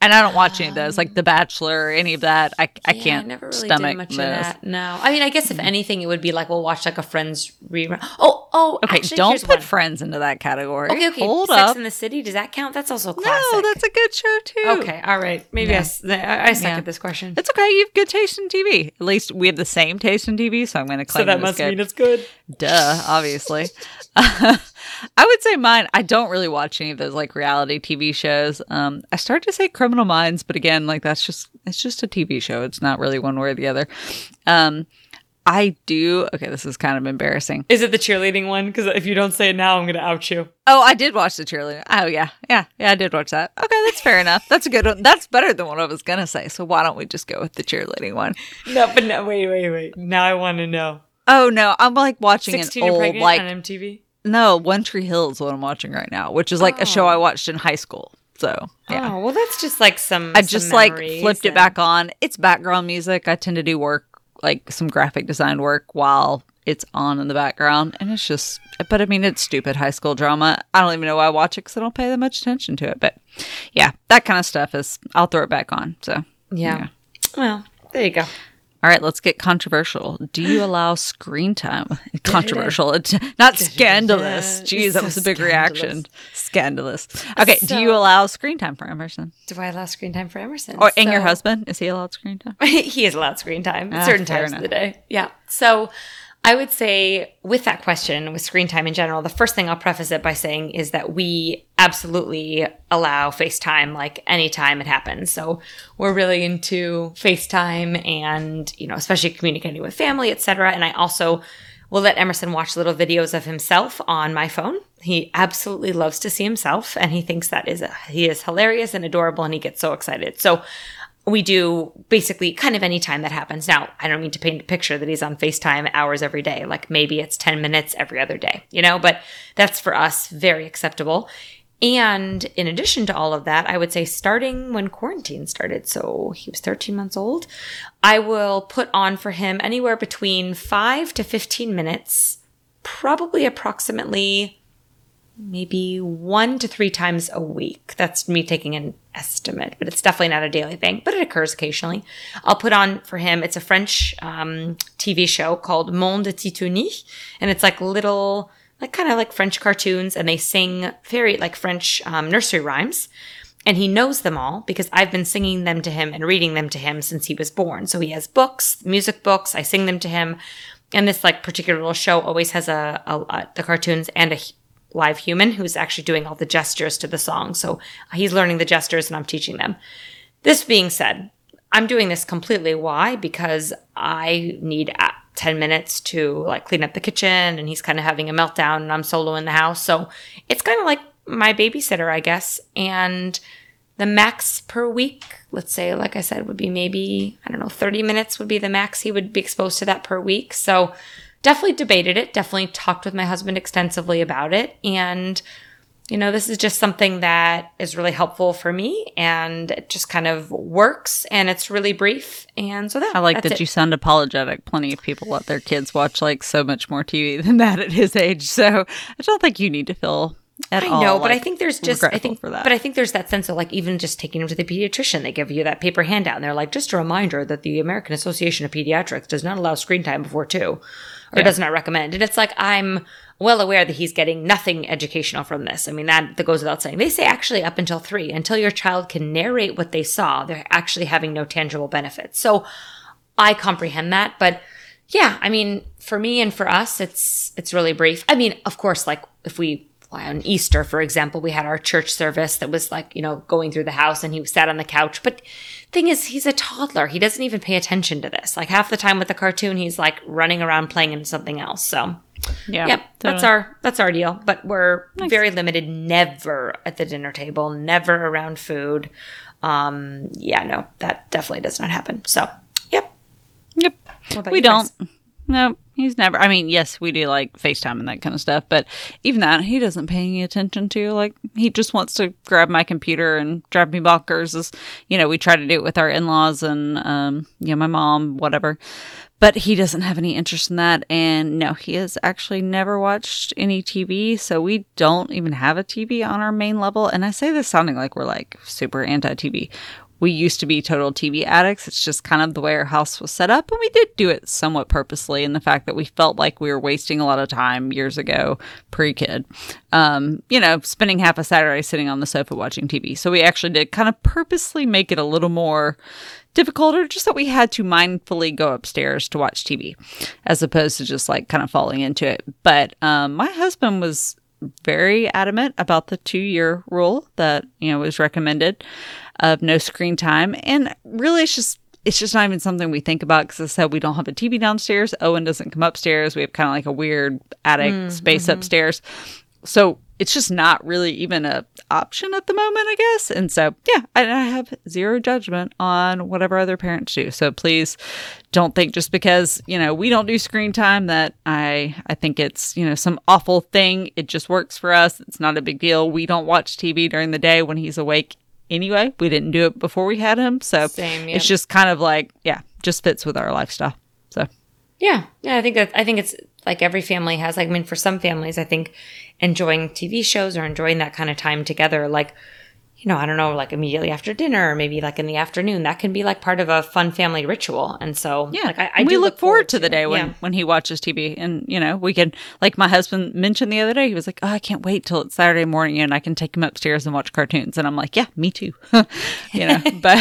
S2: And I don't watch any of those, like The Bachelor or any of that. I, I
S1: Yeah,
S2: can't
S1: never really
S2: stomach
S1: did much
S2: those.
S1: of that. No, I mean, I guess if mm-hmm. anything, it would be like we'll watch like a Friends rerun. Oh, oh,
S2: Okay,
S1: actually,
S2: don't put
S1: one.
S2: Friends into that category.
S1: Okay, okay.
S2: Hold
S1: Sex
S2: up.
S1: in the City, does that count? That's also classic.
S2: no, that's a good show too.
S1: okay. All right, maybe I s- I, I suck
S2: Yeah.
S1: at this question.
S2: It's okay. You have good taste in TV. At least we have the same taste in TV, so I'm going to claim
S1: So that must
S2: good.
S1: mean it's good.
S2: Duh, obviously. Uh, I would say mine. I don't really watch any of those like reality TV shows. Um, I started to say Criminal Minds, but again, like that's just it's just a TV show. It's not really one way or the other. Um, I do. Okay, this is kind of embarrassing.
S1: Is it the cheerleading one? Because if you don't say it now, I'm going to out you.
S2: Oh, I did watch the cheerleading. Oh yeah, yeah, yeah. I did watch that. Okay, that's fair enough. That's a good one. That's better than what I was gonna say. So why don't we just go with the cheerleading one?
S1: No, but no, wait, wait, wait. Now I want to know.
S2: Oh no, I'm like watching an
S1: 16 and
S2: old
S1: pregnant
S2: like
S1: on MTV.
S2: No, One Tree Hill is what I'm watching right now, which is like a show
S1: Oh.
S2: I watched in high school. So yeah,
S1: Oh, well, that's just like some.
S2: I
S1: some
S2: just like flipped it back on. It's background music. I tend to do work like some graphic design work while it's on in the background, and it's just. But I mean, it's stupid high school drama. I don't even know why I watch it because I don't pay that much attention to it. But yeah, that kind of stuff is. I'll throw it back on. So
S1: Yeah. Well, there you go.
S2: All right, let's get controversial. Do you allow screen time? Controversial, not scandalous. Jeez, that was a big reaction. Scandalous. Okay, do you allow screen time for Emerson?
S1: Do I allow screen time for Emerson?
S2: Or and your husband? Is he allowed screen time?
S1: he is allowed screen time at
S2: Ah,
S1: certain times
S2: enough.
S1: of the day. Yeah. So I would say with that question, with screen time in general, the first thing I'll preface it by saying is that we absolutely allow FaceTime like anytime it happens. So we're really into FaceTime and, you know, especially communicating with family, etc. And I also will let Emerson watch little videos of himself on my phone. He absolutely loves to see himself and he thinks that is he is hilarious and adorable and he gets so excited. So we do basically kind of any time that happens. Now, I don't mean to paint a picture that he's on FaceTime hours every day. Like maybe it's 10 minutes every other day, you know, but that's for us very acceptable. And in addition to all of that, I would say starting when quarantine started, so he was 13 months old, I will put on for him anywhere between five to 15 minutes, probably approximately maybe one to three times a week. That's me taking an estimate, but it's definitely not a daily thing, but it occurs occasionally. I'll put on for him, it's a French um, TV show called Monde de Titouni, and it's like little, like kind of like French cartoons, and they sing very like French um, nursery rhymes. And he knows them all because I've been singing them to him and reading them to him since he was born. So he has books, music books. I sing them to him. And this like particular little show always has a, a, a the cartoons and a live human who's actually doing all the gestures to the song. So he's learning the gestures and I'm teaching them. This being said, I'm doing this completely. Why? Because I need uh, 10 minutes to like clean up the kitchen and he's kind of having a meltdown and I'm solo in the house. So it's kind of like my babysitter, I guess. And the max per week, let's say, like I said, would be maybe, I don't know, 30 minutes would be the max he would be exposed to that per week. So definitely debated it, definitely talked with my husband extensively about it. And, you know, this is just something that is really helpful for me and it just kind of works and it's really brief. And so that
S2: I like that
S1: it.
S2: you sound apologetic. Plenty of people let their kids watch like so much more TV than that at his age. So I don't think you need to feel at
S1: I
S2: all.
S1: know, but I think there's just I think
S2: for that.
S1: but I think there's that sense of like even just taking him to the pediatrician, they give you that paper handout and they're like, just a reminder that the American Association of Pediatrics does not allow screen time before two. Or does not recommend. And it's like I'm well aware that he's getting nothing educational from this. I mean that that goes without saying. They say actually up until three, until your child can narrate what they saw, they're actually having no tangible benefits. So I comprehend that, but yeah, I mean, for me and for us, it's it's really brief. I mean, of course, like if we on Easter, for example, we had our church service that was like you know going through the house, and he sat on the couch. But thing is, he's a toddler; he doesn't even pay attention to this. Like half the time with the cartoon, he's like running around playing in something else. So,
S2: yeah,
S1: yep, that's our that's our deal. But we're very limited. Never at the dinner table. Never around food. Um, yeah, no, that definitely does not happen. So, yep.
S2: Yep. We don't. No, he's never. I mean, yes, we do like FaceTime and that kind of stuff, but even that, he doesn't pay any attention to. Like, he just wants to grab my computer and drive me bonkers. As you know, we try to do it with our in laws and, um, you know, my mom, whatever. But he doesn't have any interest in that. And no, he has actually never watched any TV. So we don't even have a TV on our main level. And I say this sounding like we're like super anti TV we used to be total TV addicts. It's just kind of the way our house was set up. And we did do it somewhat purposely in the fact that we felt like we were wasting a lot of time years ago, pre kid. Um, you know, spending half a Saturday sitting on the sofa watching TV. So we actually did kind of purposely make it a little more difficult or just that we had to mindfully go upstairs to watch TV as opposed to just like kind of falling into it. But um, my husband was very adamant about the two year rule that you know was recommended of no screen time and really it's just it's just not even something we think about because I said we don't have a TV downstairs. Owen doesn't come upstairs. We have kind of like a weird attic mm, space mm-hmm. upstairs. So it's just not really even a option at the moment, I guess. And so, yeah, I, I have zero judgment on whatever other parents do. So please don't think just because, you know, we don't do screen time that I I think it's, you know, some awful thing. It just works for us. It's not a big deal. We don't watch TV during the day when he's awake anyway. We didn't do it before we had him. So
S1: Same, yep.
S2: it's just kind of like, yeah, just fits with our lifestyle. So
S1: Yeah, yeah, I think that I think it's like every family has like I mean for some families I think enjoying TV shows or enjoying that kind of time together like you know, I don't know, like immediately after dinner or maybe like in the afternoon, that can be like part of a fun family ritual. And so,
S2: Yeah,
S1: like I, I
S2: we
S1: do
S2: look, forward, to the day when
S1: yeah.
S2: when he watches TV, and you know we can like my husband mentioned the other day. He was like, "Oh, I can't wait till it's Saturday morning and I can take him upstairs and watch cartoons." And I'm like, "Yeah, me too." you know, but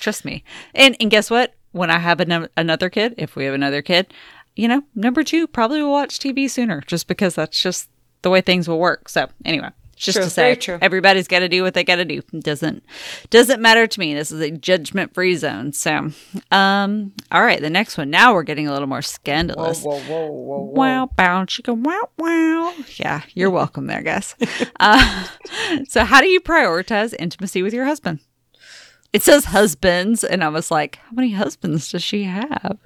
S2: trust me. And and guess what? When I have an- another kid, if we have another kid, you know, number two probably will watch TV sooner, just because that's just the way things will work. So anyway. Just
S1: True,
S2: to say,
S1: true.
S2: everybody's got to do what they got to do. Doesn't doesn't matter to me. This is a judgment free zone. So, um, all right, the next one. Now we're getting a little more scandalous.
S1: whoa, whoa, whoa,
S2: Wow, bow, wow, wow. Yeah, you're welcome there, guys. uh, so, how do you prioritize intimacy with your husband? It says husbands, and I was like, how many husbands does she have?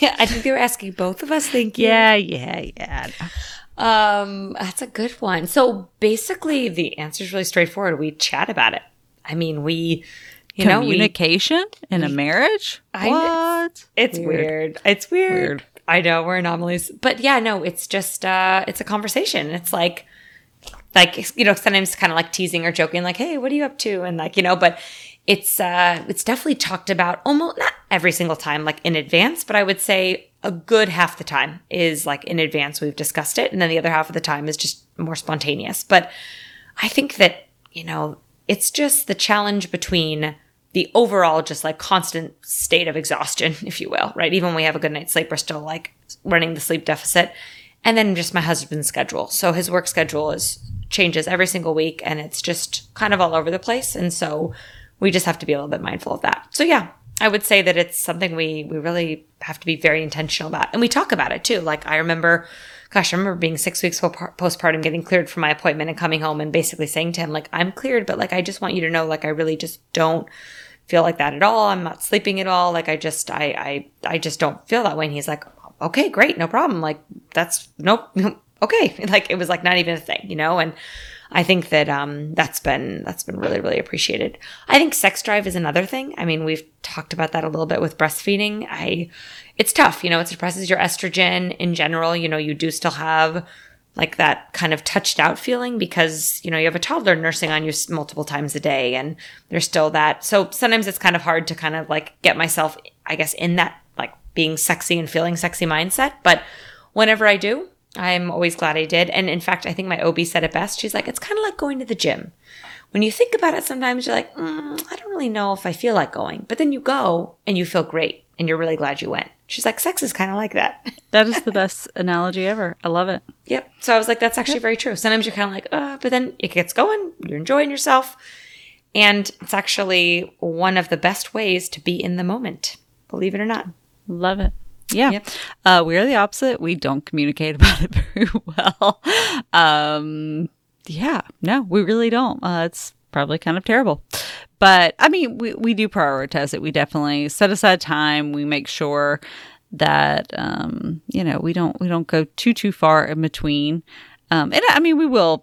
S1: yeah, I think they were asking both of us. Thank you.
S2: yeah, yeah, yeah.
S1: Um, that's a good one. So basically, the answer is really straightforward. We chat about it. I mean, we, you know, we,
S2: Communication in a marriage?
S1: I-
S2: what?
S1: it's weird. It's weird.
S2: Weird.
S1: I know we're anomalies, but yeah, no, it's just uh, it's a conversation. It's like, like you know, sometimes kind of like teasing or joking, like, "Hey, what are you up to?" And like you know, but it's uh, it's definitely talked about almost not every single time, like in advance, but I would say a good half the time is like in advance we've discussed it, and then the other half of the time is just more spontaneous. But I think that, you know, it's just the challenge between the overall just like constant state of exhaustion, if you will, right? Even when we have a good night's sleep, we're still like running the sleep deficit. And then just my husband's schedule. So his work schedule is changes every single week and it's just kind of all over the place. And so we just have to be a little bit mindful of that. So yeah, I would say that it's something we we really have to be very intentional about. And we talk about it too. Like I remember gosh, I remember being six weeks postpartum, getting cleared for my appointment and coming home and basically saying to him, like, I'm cleared, but like, I just want you to know, like, I really just don't feel like that at all. I'm not sleeping at all. Like, I just, I, I, I just don't feel that way. And he's like, okay, great. No problem. Like, that's nope. Okay. Like, it was like not even a thing, you know? And I think that, um, that's been, that's been really, really appreciated. I think sex drive is another thing. I mean, we've talked about that a little bit with breastfeeding. I, it's tough, you know, it suppresses your estrogen in general. You know, you do still have like that kind of touched out feeling because, you know, you have a toddler nursing on you multiple times a day and there's still that. So sometimes it's kind of hard to kind of like get myself, I guess, in that like being sexy and feeling sexy mindset. But whenever I do, I'm always glad I did. And in fact, I think my OB said it best. She's like, it's kind of like going to the gym. When you think about it, sometimes you're like, mm, I don't really know if I feel like going. But then you go and you feel great and you're really glad you went. She's like, sex is kind of like that.
S2: That is the best analogy ever. I love it.
S1: Yep. So I was like, that's actually very true. Sometimes you're kind of like, uh, but then it gets going. You're enjoying yourself. And it's actually one of the best ways to be in the moment, believe it or not.
S2: Love it. Yeah.
S1: Yep.
S2: Uh, we are the opposite. We don't communicate about it very well. Um, yeah, no, we really don't. Uh, it's probably kind of terrible. But I mean, we, we do prioritize it. We definitely set aside time. We make sure that, um, you know, we don't, we don't go too, too far in between. Um, and I mean, we will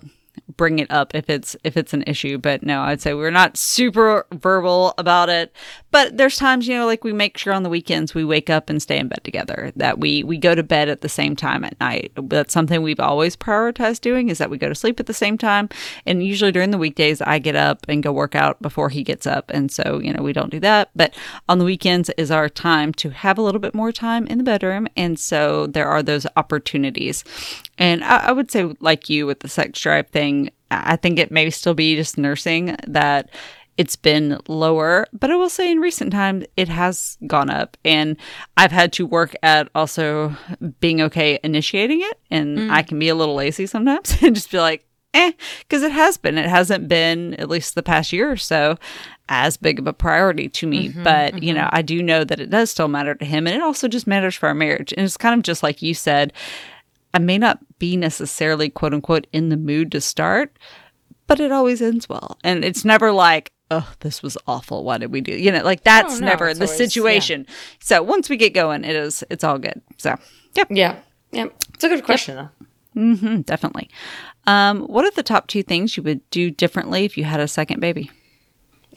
S2: bring it up if it's if it's an issue but no i'd say we're not super verbal about it but there's times you know like we make sure on the weekends we wake up and stay in bed together that we we go to bed at the same time at night. That's something we've always prioritized doing is that we go to sleep at the same time. And usually during the weekdays i get up and go work out before he gets up. And so you know we don't do that. But on the weekends is our time to have a little bit more time in the bedroom. And so there are those opportunities. And I, I would say, like you with the sex drive thing, I think it may still be just nursing that it's been lower, but I will say in recent times it has gone up. And I've had to work at also being okay initiating it. And mm. I can be a little lazy sometimes and just be like, eh, because it has been. It hasn't been, at least the past year or so, as big of a priority to me. Mm-hmm, but, you mm-hmm. know, I do know that it does still matter to him. And it also just matters for our marriage. And it's kind of just like you said. I may not be necessarily quote unquote in the mood to start, but it always ends well. And it's never like, oh, this was awful. Why did we do? You know, like that's
S1: Oh, no,
S2: never the
S1: always-
S2: situation. So once we get going, it is it's all good. So yep,
S1: Yeah. Yeah. It's a good question, though.
S2: mm, definitely. Um, what are the top two things you would do differently if you had a second baby?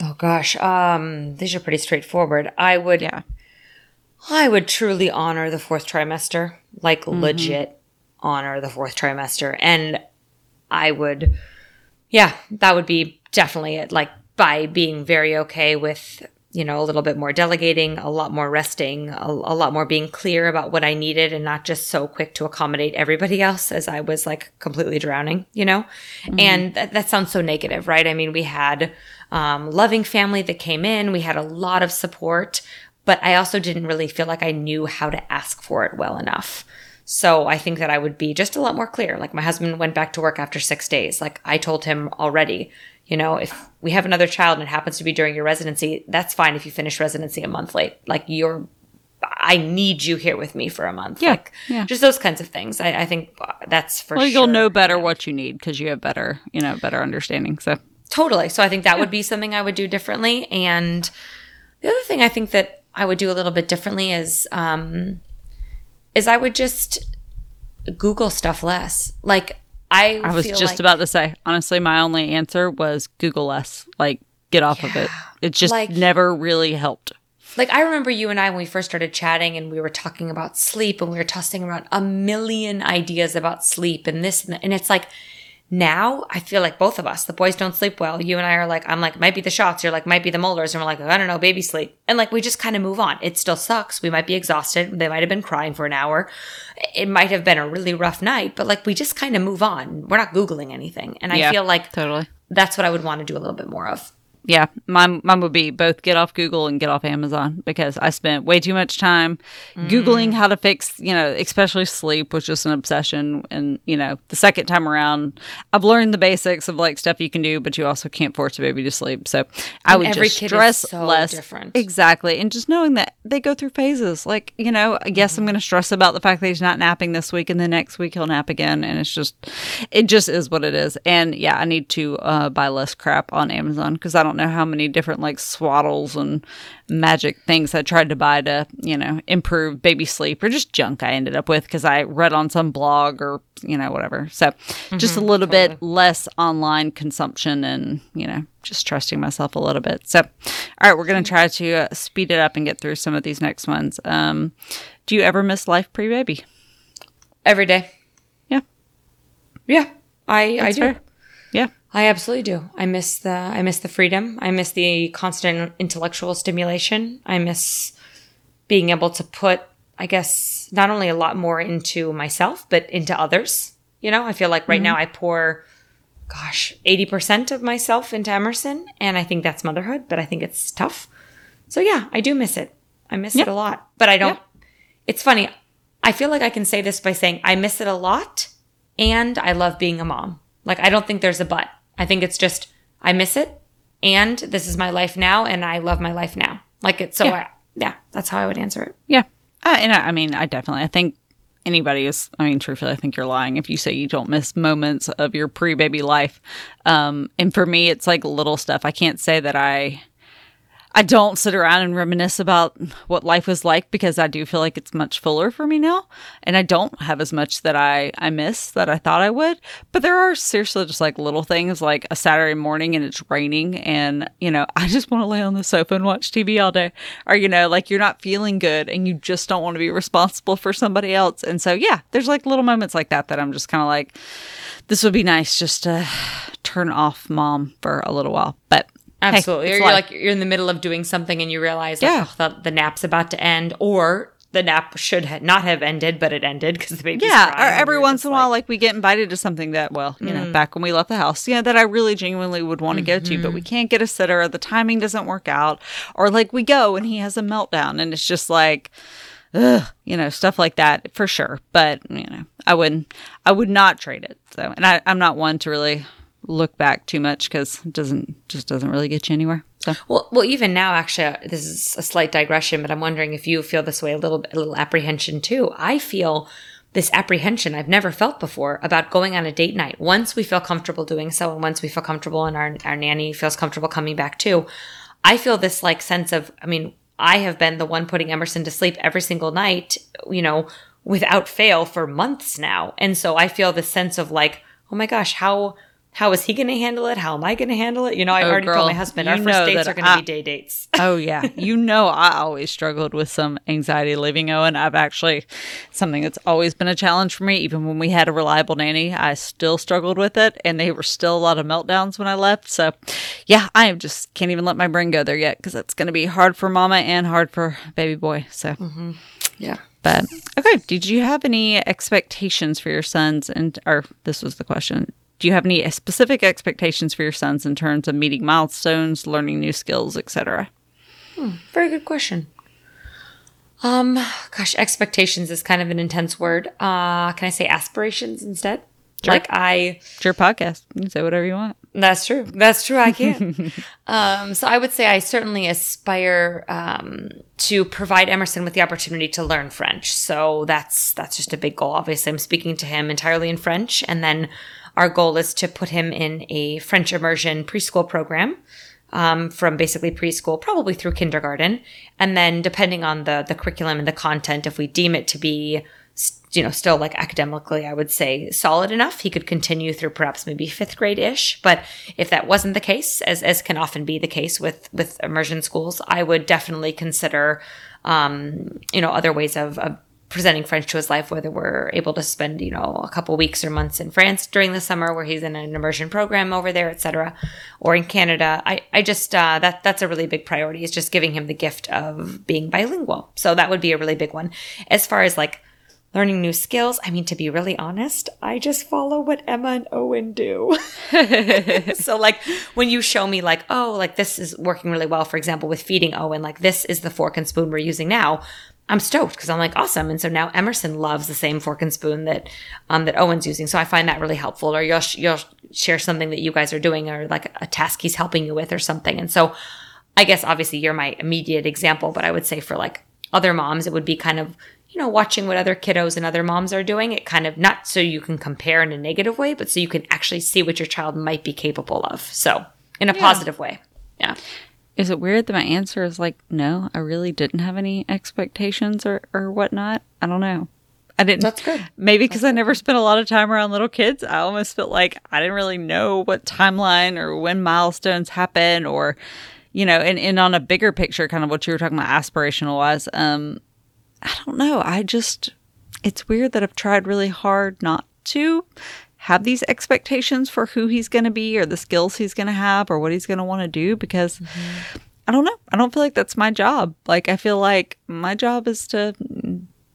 S1: Oh gosh, um, these are pretty straightforward. I would,
S2: Yeah.
S1: I would truly honor the fourth trimester, like legit. honor the fourth trimester. And I would, yeah, that would be definitely it. Like by being very okay with, you know, a little bit more delegating, a lot more resting, a, a lot more being clear about what I needed and not just so quick to accommodate everybody else as I was like completely drowning, you know? And that, that sounds so negative, right? I mean, we had, um, loving family that came in. We had a lot of support, but I also didn't really feel like I knew how to ask for it well enough. So I think that I would be just a lot more clear. Like my husband went back to work after six days. Like I told him already, you know, if we have another child and it happens to be during your residency, that's fine if you finish residency a month late. Like you're, I need you here with me for a month.
S2: Yeah,
S1: Like
S2: yeah.
S1: just those kinds of things. I, I think that's for
S2: Well,
S1: sure.
S2: you'll know better what you need because you have better, you know, better understanding. So
S1: Totally. So I think that would be something I would do differently. And the other thing I think that I would do a little bit differently is um is I would just Google stuff less. Like I
S2: I was just
S1: like-
S2: about to say, honestly, my only answer was Google less. Like, get off of it. It just
S1: Like-
S2: never really helped.
S1: like I remember you and I when we first started chatting and we were talking about sleep and we were tossing around a million ideas about sleep and this and, that. and it's like now I feel like both of us, the boys don't sleep well. You and I are like, I'm like, might be the shots. You're like, might be the molars. And we're like, I don't know, baby sleep. And like, we just kind of move on. It still sucks. We might be exhausted. They might have been crying for an hour. It might have been a really rough night, but like, we just kind of move on. We're not Googling anything. And I
S2: Yeah,
S1: feel like
S2: Totally.
S1: that's what I would want to do a little bit more of.
S2: Yeah, mine, mine would be both get off Google and get off Amazon because I spent way too much time Googling how to fix, you know, especially sleep, which is an obsession. And, you know, the second time around, I've learned the basics of like stuff you can do, but you also can't force a baby to sleep. So I
S1: And
S2: would
S1: every
S2: just stress
S1: so
S2: less.
S1: different.
S2: Exactly. And just knowing that they go through phases. Like, you know, yes, I'm going to stress about the fact that he's not napping this week and the next week he'll nap again. And it's just, it just is what it is. And yeah, I need to uh, buy less crap on Amazon because I don't know how many different like swaddles and magic things I tried to buy to, you know, improve baby sleep or just junk I ended up with because I read on some blog or, you know, whatever. So just a little bit less online consumption and, you know, just trusting myself a little bit. So, all right, we're going to try to uh, speed it up and get through some of these next ones. Um, do you ever miss life pre baby?
S1: Every day.
S2: Yeah.
S1: Yeah. I, I do.
S2: fair. Yeah.
S1: I absolutely do. I miss the I miss the freedom. I miss the constant intellectual stimulation. I miss being able to put I guess not only a lot more into myself but into others. You know, I feel like right mm-hmm. now I pour gosh, 80% of myself into Emerson and I think that's motherhood, but I think it's tough. So yeah, I do miss it. I miss it a lot. But I don't
S2: Yeah.
S1: It's funny. I feel like I can say this by saying I miss it a lot and I love being a mom. Like I don't think there's a but. I think it's just I miss it and this is my life now and I love my life now. Like it's so
S2: Yeah.
S1: I, yeah, that's how I would answer it.
S2: Yeah. Uh, and I, I mean, I definitely, I think anybody is, I mean, truthfully, I think you're lying if you say you don't miss moments of your pre baby life. Um, and for me, it's like little stuff. I can't say that I, I don't sit around and reminisce about what life was like because I do feel like it's much fuller for me now. And I don't have as much that I, I miss that I thought I would. But there are seriously just like little things like a Saturday morning and it's raining and, you know, I just want to lay on the sofa and watch TV all day. Or, you know, like you're not feeling good and you just don't want to be responsible for somebody else. And so, yeah, there's like little moments like that that I'm just kind of like, this would be nice just to turn off mom for a little while. But
S1: Absolutely.
S2: it's
S1: or you're
S2: life.
S1: like you're in the middle of doing something and you realize like,
S2: Yeah.
S1: oh, the, the nap's about to end or the nap should ha- not have ended, but it ended because the baby's
S2: Yeah, or every once in a while,
S1: like-
S2: we get invited to something that, well, you
S1: Mm.
S2: know, back when we left the house, yeah, that I really genuinely would want to go to,
S1: Mm-hmm.
S2: but we can't get a sitter, or the timing doesn't work out, or like we go and he has a meltdown, and it's just like, ugh, you know, stuff like that for sure. But you know, I wouldn't, I would not trade it. So, and I, I'm not one to really look back too much because it doesn't just doesn't really get you anywhere. So
S1: Well, well, even now, actually, this is a slight digression, but I'm wondering if you feel this way a little, bit, a little apprehension too. I feel this apprehension I've never felt before about going on a date night. Once we feel comfortable doing so, and once we feel comfortable, and our our nanny feels comfortable coming back too, I feel this like sense of. I mean, I have been the one putting Emerson to sleep every single night. You know, without fail for months now, and so I feel this sense of like, oh my gosh, how how is he going to handle it? How am I going to handle it? You know, I
S2: Oh,
S1: already
S2: girl,
S1: told my husband our first dates are going to be day dates.
S2: Oh yeah, you know I always struggled with some anxiety leaving Owen. I've actually something that's always been a challenge for me. Even when we had a reliable nanny, I still struggled with it, and they were still a lot of meltdowns when I left. So, yeah, I just can't even let my brain go there yet because it's going to be hard for Mama and hard for baby boy. So, mm-hmm.
S1: Yeah.
S2: but okay, did you have any expectations for your sons? And or this was the question. Do you have any specific expectations for your sons in terms of meeting milestones, learning new skills, etc.?
S1: Very good question. Um, gosh, expectations is kind of an intense word. Uh, can I say aspirations instead?
S2: Sure.
S1: Like I,
S2: It's your podcast. You can say whatever you want.
S1: that's true. That's true. I can. um, so I would say I certainly aspire um, to provide Emerson with the opportunity to learn French. So that's that's just a big goal. Obviously, I'm speaking to him entirely in French, and then our goal is to put him in a French immersion preschool program um, from basically preschool, probably through kindergarten, and then depending on the the curriculum and the content, if we deem it to be, you know, still like academically, I would say solid enough, he could continue through perhaps maybe fifth grade ish. But if that wasn't the case, as as can often be the case with with immersion schools, I would definitely consider, um, you know, other ways of. of presenting French to his life, whether we're able to spend, you know, a couple weeks or months in France during the summer where he's in an immersion program over there, etc., or in Canada. I, I just uh, that that's a really big priority is just giving him the gift of being bilingual. So that would be a really big one. As far as like learning new skills, I mean, to be really honest, I just follow what Emma and Owen do. so like when you show me like, oh, like this is working really well, for example, with feeding Owen, like this is the fork and spoon we're using now. I'm stoked because I'm like awesome, and so now Emerson loves the same fork and spoon that um, that Owen's using. So I find that really helpful. Or you'll sh- you'll share something that you guys are doing, or like a task he's helping you with, or something. And so I guess obviously you're my immediate example, but I would say for like other moms, it would be kind of you know watching what other kiddos and other moms are doing. It kind of not so you can compare in a negative way, but so you can actually see what your child might be capable of. So in a positive way, yeah.
S2: Is it weird that my answer is like, no, I really didn't have any expectations or, or whatnot? I don't know. I didn't.
S1: That's good.
S2: Maybe because I never spent a lot of time around little kids, I almost felt like I didn't really know what timeline or when milestones happen or, you know, and, and on a bigger picture, kind of what you were talking about aspirational wise. Um, I don't know. I just, it's weird that I've tried really hard not to have these expectations for who he's going to be or the skills he's going to have or what he's going to want to do because I don't know. I don't feel like that's my job. Like, I feel like my job is to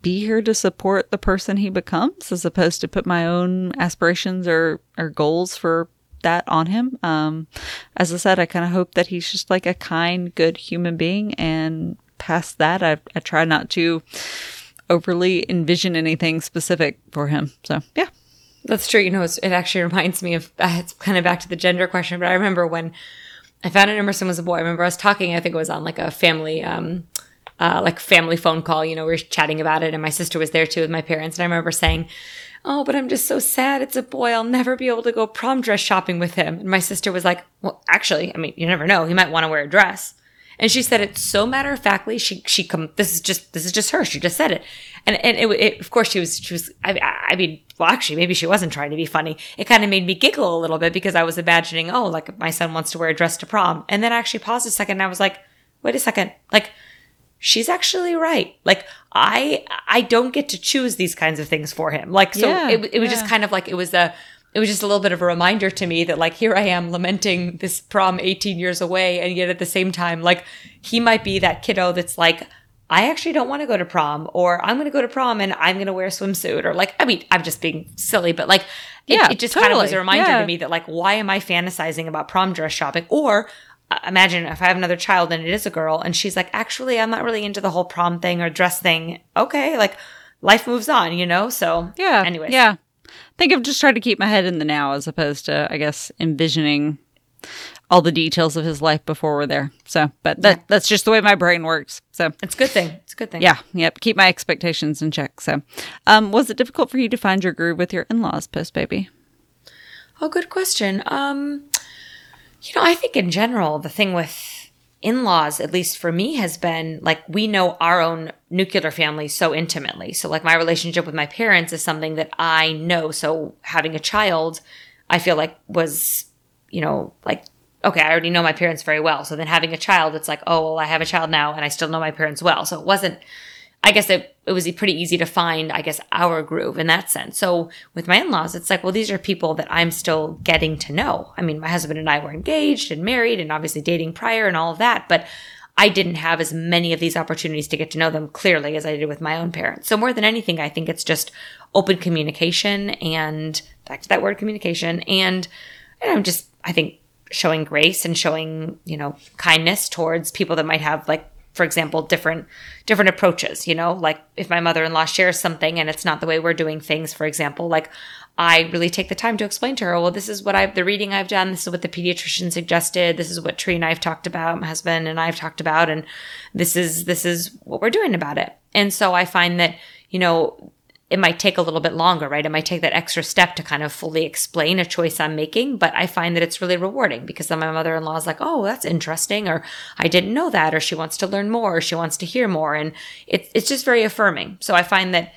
S2: be here to support the person he becomes as opposed to put my own aspirations or, or goals for that on him. Um, as I said, I kind of hope that he's just like a kind, good human being. And past that, I, I try not to overly envision anything specific for him. So, yeah.
S1: That's true. You know, it actually reminds me of it's kind of back to the gender question, but I remember when I found out Emerson was a boy. I remember I was talking. I think it was on like a family, um, uh, like family phone call. You know, we were chatting about it, and my sister was there too with my parents. And I remember saying, "Oh, but I'm just so sad. It's a boy. I'll never be able to go prom dress shopping with him." And my sister was like, "Well, actually, I mean, you never know. He might want to wear a dress." And she said it so matter of factly. She she come. This is just this is just her. She just said it, and and it, it of course she was she was. I, I mean, well, actually, maybe she wasn't trying to be funny. It kind of made me giggle a little bit because I was imagining, oh, like my son wants to wear a dress to prom, and then I actually paused a second. and I was like, wait a second, like she's actually right. Like I I don't get to choose these kinds of things for him. Like so,
S2: Yeah,
S1: it, it was just kind of like it was a it was just a little bit of a reminder to me that like here I am lamenting this prom 18 years away and yet at the same time like he might be that kiddo that's like I actually don't want to go to prom or I'm going to go to prom and I'm going to wear a swimsuit or like I mean I'm just being silly but like it,
S2: Yeah,
S1: it just kind of was a reminder
S2: Yeah.
S1: to me that like why am I fantasizing about prom dress shopping or uh, imagine if I have another child and it is a girl and she's like actually I'm not really into the whole prom thing or dress thing okay like life moves on you know so
S2: Yeah.
S1: anyway,
S2: Yeah. I think I've just tried to keep my head in the now as opposed to, I guess, envisioning all the details of his life before we're there. So, but that that's just the way my brain works. So,
S1: it's a good thing it's a good thing
S2: yeah, yep, keep my expectations in check. So, um, was it difficult for you to find your groove with your in-laws post baby?
S1: Oh, good question. Um, you know, I think in general, the thing with in-laws, at least for me, has been like we know our own nuclear family so intimately. So, like my relationship with my parents is something that I know. So, having a child, I feel like was, you know, like, okay, I already know my parents very well. So then having a child, it's like, oh, well, I have a child now and I still know my parents well. So it wasn't, I guess it, it was pretty easy to find, I guess, our groove in that sense. So with my in-laws, it's like, well, these are people that I'm still getting to know. I mean, my husband and I were engaged and married and obviously dating prior and all of that, but I didn't have as many of these opportunities to get to know them clearly as I did with my own parents. So more than anything, I think it's just open communication and back to that word communication and, I'm just, I think showing grace and showing, you know, kindness towards people that might have like for example different different approaches you know? Like if my mother-in-law shares something and it's not the way we're doing things for example like i really take the time to explain to her well this is what i've the reading i've done. This is what the pediatrician suggested. This is what tree and i've talked about my husband and i've talked about and this is this is what we're doing about it. And so i find that you know it might take a little bit longer, right? It might take that extra step to kind of fully explain a choice I'm making, but I find that it's really rewarding because then my mother in law is like, oh, that's interesting, or I didn't know that, or she wants to learn more, or she wants to hear more. And it, it's just very affirming. So I find that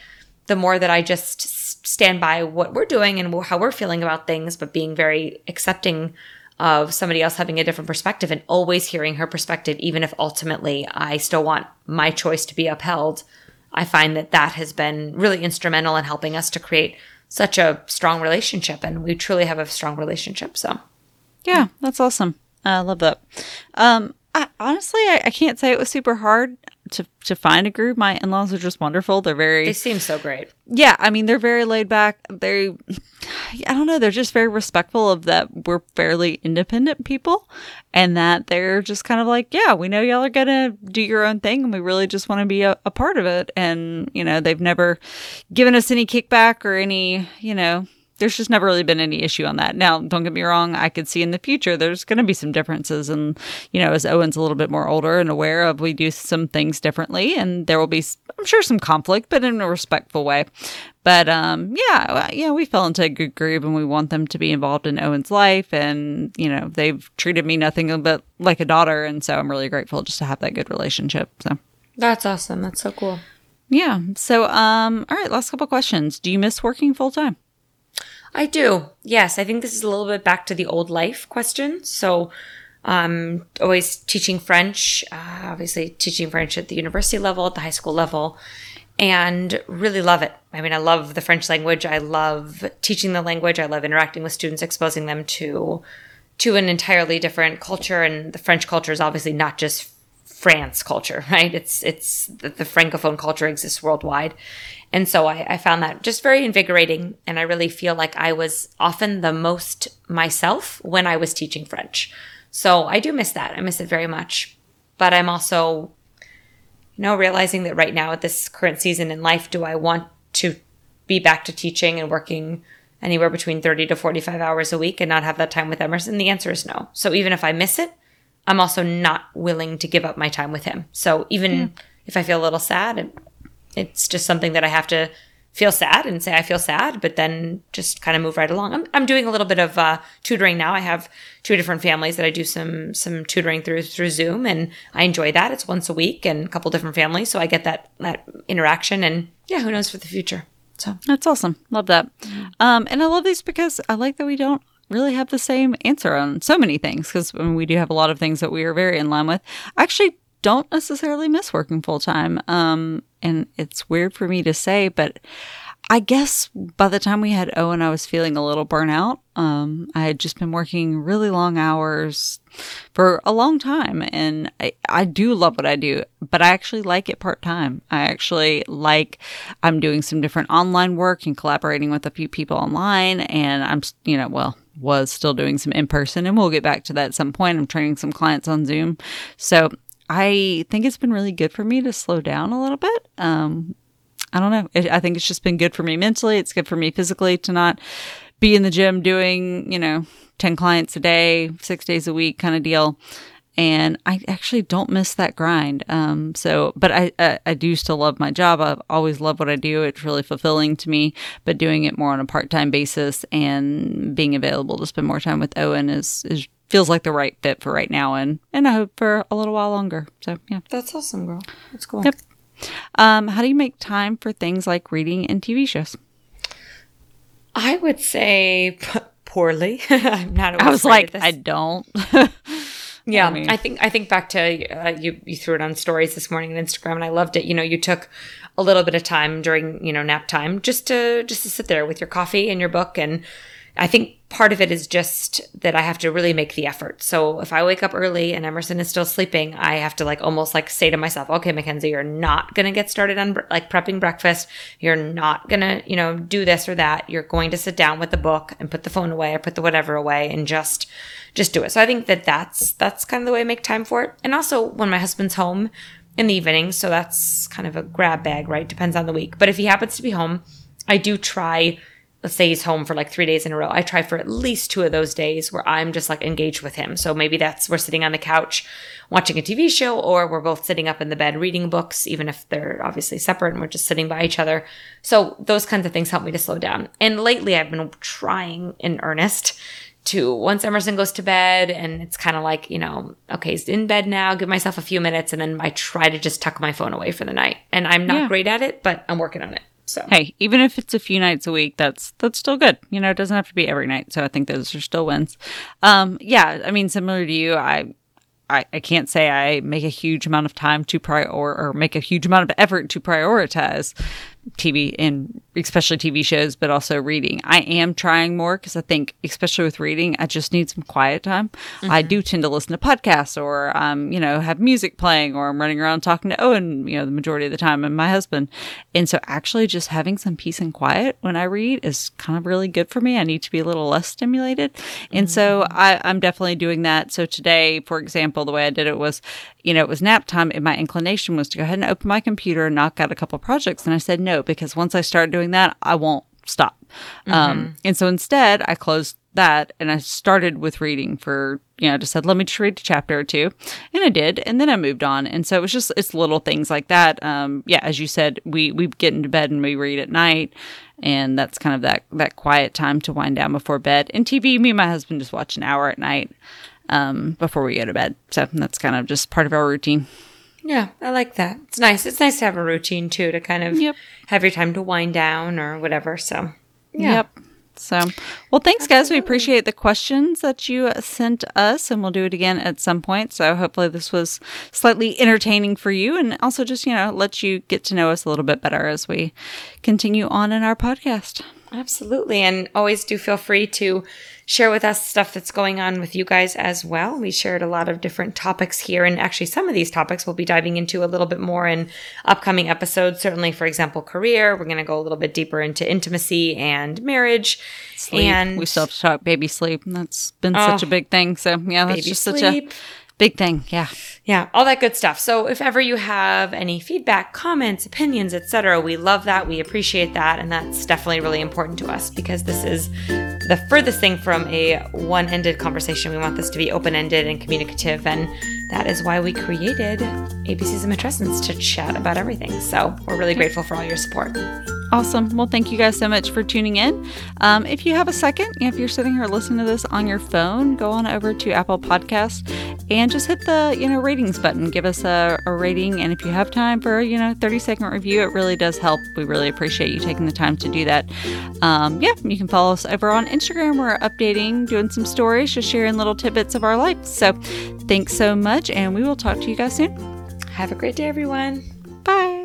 S1: the more that I just stand by what we're doing and how we're feeling about things, but being very accepting of somebody else having a different perspective and always hearing her perspective, even if ultimately I still want my choice to be upheld I find that that has been really instrumental in helping us to create such a strong relationship. And we truly have a strong relationship. So,
S2: yeah, that's awesome. I love that. Um, I, honestly, I, I, can't say it was super hard to to find a group. My in laws are just wonderful. They're very
S1: they seem so great.
S2: Yeah, I mean they're very laid back. They, I don't know, they're just very respectful of that we're fairly independent people, and that they're just kind of like, yeah, we know y'all are gonna do your own thing, and we really just want to be a, a part of it. And you know, they've never given us any kickback or any, you know, there's just never really been any issue on that. Now, don't get me wrong, I could see in the future there's going to be some differences. And, you know, as Owen's a little bit more older and aware of, we do some things differently and there will be, I'm sure, some conflict, but in a respectful way. But, um, yeah, yeah, we fell into a good groove and we want them to be involved in Owen's life. And, you know, they've treated me nothing but like a daughter. And so I'm really grateful just to have that good relationship. So
S1: that's awesome. That's so cool.
S2: Yeah. So, um, all right, last couple questions. Do you miss working full time?
S1: I do. Yes, I think this is a little bit back to the old life question. So, um, always teaching French, uh, obviously teaching French at the university level, at the high school level, and really love it. I mean, I love the French language. I love teaching the language. I love interacting with students, exposing them to to an entirely different culture. And the French culture is obviously not just France culture, right? It's it's the, the francophone culture exists worldwide, and so I, I found that just very invigorating. And I really feel like I was often the most myself when I was teaching French. So I do miss that. I miss it very much. But I'm also, you know, realizing that right now at this current season in life, do I want to be back to teaching and working anywhere between 30 to 45 hours a week and not have that time with Emerson? The answer is no. So even if I miss it, I'm also not willing to give up my time with him. So even yeah. if I feel a little sad, it's just something that I have to feel sad and say I feel sad, but then just kind of move right along. I'm, I'm doing a little bit of uh, tutoring now. I have two different families that I do some some tutoring through through Zoom, and I enjoy that. It's once a week and a couple different families, so I get that that interaction. And yeah, who knows for the future. So
S2: that's awesome. Love that. Um, and I love these because I like that we don't really have the same answer on so many things because we do have a lot of things that we are very in line with. I actually don't necessarily miss working full time. Um, and it's weird for me to say, but I guess by the time we had Owen, I was feeling a little burnout. Um, I had just been working really long hours for a long time, and I, I do love what I do, but I actually like it part time. I actually like I'm doing some different online work and collaborating with a few people online, and I'm you know well was still doing some in person, and we'll get back to that at some point. I'm training some clients on Zoom. So I think it's been really good for me to slow down a little bit. Um, I don't know. I think it's just been good for me mentally. It's good for me physically to not be in the gym doing, you know, 10 clients a day, six days a week kind of deal and I actually don't miss that grind. Um, so, but I, I, I do still love my job. I've always loved what I do. It's really fulfilling to me. But doing it more on a part time basis and being available to spend more time with Owen is is feels like the right fit for right now, and and I hope for a little while longer. So yeah,
S1: that's awesome, girl. That's cool.
S2: Yep. Um, how do you make time for things like reading and TV shows?
S1: I would say poorly. I'm not.
S2: I was like, I don't.
S1: yeah, I, mean, I, think I think back to uh, you. You threw it on stories this morning on Instagram, and I loved it. You know, you took a little bit of time during you know nap time just to just to sit there with your coffee and your book and I think part of it is just that I have to really make the effort. So if I wake up early and Emerson is still sleeping, I have to like almost like say to myself, okay, Mackenzie, you're not going to get started on like prepping breakfast. You're not going to, you know, do this or that. You're going to sit down with the book and put the phone away or put the whatever away and just, just do it. So I think that that's, that's kind of the way I make time for it. And also when my husband's home in the evening, so that's kind of a grab bag, right? Depends on the week. But if he happens to be home, I do try let's say he's home for like three days in a row. I try for at least two of those days where I'm just like engaged with him. So maybe that's we're sitting on the couch watching a TV show, or we're both sitting up in the bed reading books, even if they're obviously separate and we're just sitting by each other. So those kinds of things help me to slow down. And lately I've been trying in earnest to once Emerson goes to bed and it's kind of like, you know, okay, he's in bed now, give myself a few minutes and then I try to just tuck my phone away for the night. And I'm not yeah. great at it, but I'm working on it. So
S2: hey, even if it's a few nights a week, that's that's still good. You know, it doesn't have to be every night. So I think those are still wins. Um, yeah, I mean, similar to you, I I, I can't say I make a huge amount of time to prior or make a huge amount of effort to prioritize TV and especially TV shows, but also reading. I am trying more because I think, especially with reading, I just need some quiet time. Mm-hmm. I do tend to listen to podcasts or, um, you know, have music playing or I'm running around talking to Owen, you know, the majority of the time and my husband. And so actually just having some peace and quiet when I read is kind of really good for me. I need to be a little less stimulated. And mm-hmm. so I, I'm definitely doing that. So today, for example, the way I did it was, you know, it was nap time and my inclination was to go ahead and open my computer and knock out a couple projects. And I said no, because once I start doing that, I won't stop. Um, mm-hmm. Um, and so instead, I closed that and I started with reading for, you know, just said, let me just read a chapter or two. And I did. And then I moved on. And so it was just, it's little things like that. Um, yeah, as you said, we, we get into bed and we read at night. And that's kind of that, that quiet time to wind down before bed. And TV, me and my husband just watch an hour at night um, before we go to bed. So that's kind of just part of our routine.
S1: Yeah, I like that. It's nice. It's nice to have a routine too to kind of yep. have your time to wind down or whatever. So,
S2: yeah. Yep. So, well, thanks, Absolutely. guys. We appreciate the questions that you uh, sent us, and we'll do it again at some point. So, hopefully, this was slightly entertaining for you and also just, you know, let you get to know us a little bit better as we continue on in our podcast.
S1: Absolutely. And always do feel free to share with us stuff that's going on with you guys as well. We shared a lot of different topics here, and actually, some of these topics we'll be diving into a little bit more in upcoming episodes. Certainly, for example, career. We're going to go a little bit deeper into intimacy and marriage.
S2: Sleep. And we still have to talk baby sleep. That's been oh, such a big thing. So, yeah, that's just sleep. such a Big thing. Yeah.
S1: Yeah, all that good stuff. So if ever you have any feedback, comments, opinions, etc., we love that. We appreciate that and that's definitely really important to us because this is the furthest thing from a one-ended conversation. We want this to be open-ended and communicative and that is why we created ABCs and Matrescence to chat about everything. So we're really grateful for all your support.
S2: Awesome. Well, thank you guys so much for tuning in. Um, if you have a second, if you're sitting here listening to this on your phone, go on over to Apple Podcast and just hit the you know ratings button. Give us a, a rating, and if you have time for you know 30 second review, it really does help. We really appreciate you taking the time to do that. Um, yeah, you can follow us over on Instagram. We're updating, doing some stories, just sharing little tidbits of our life. So, thanks so much, and we will talk to you guys soon.
S1: Have a great day, everyone.
S2: Bye.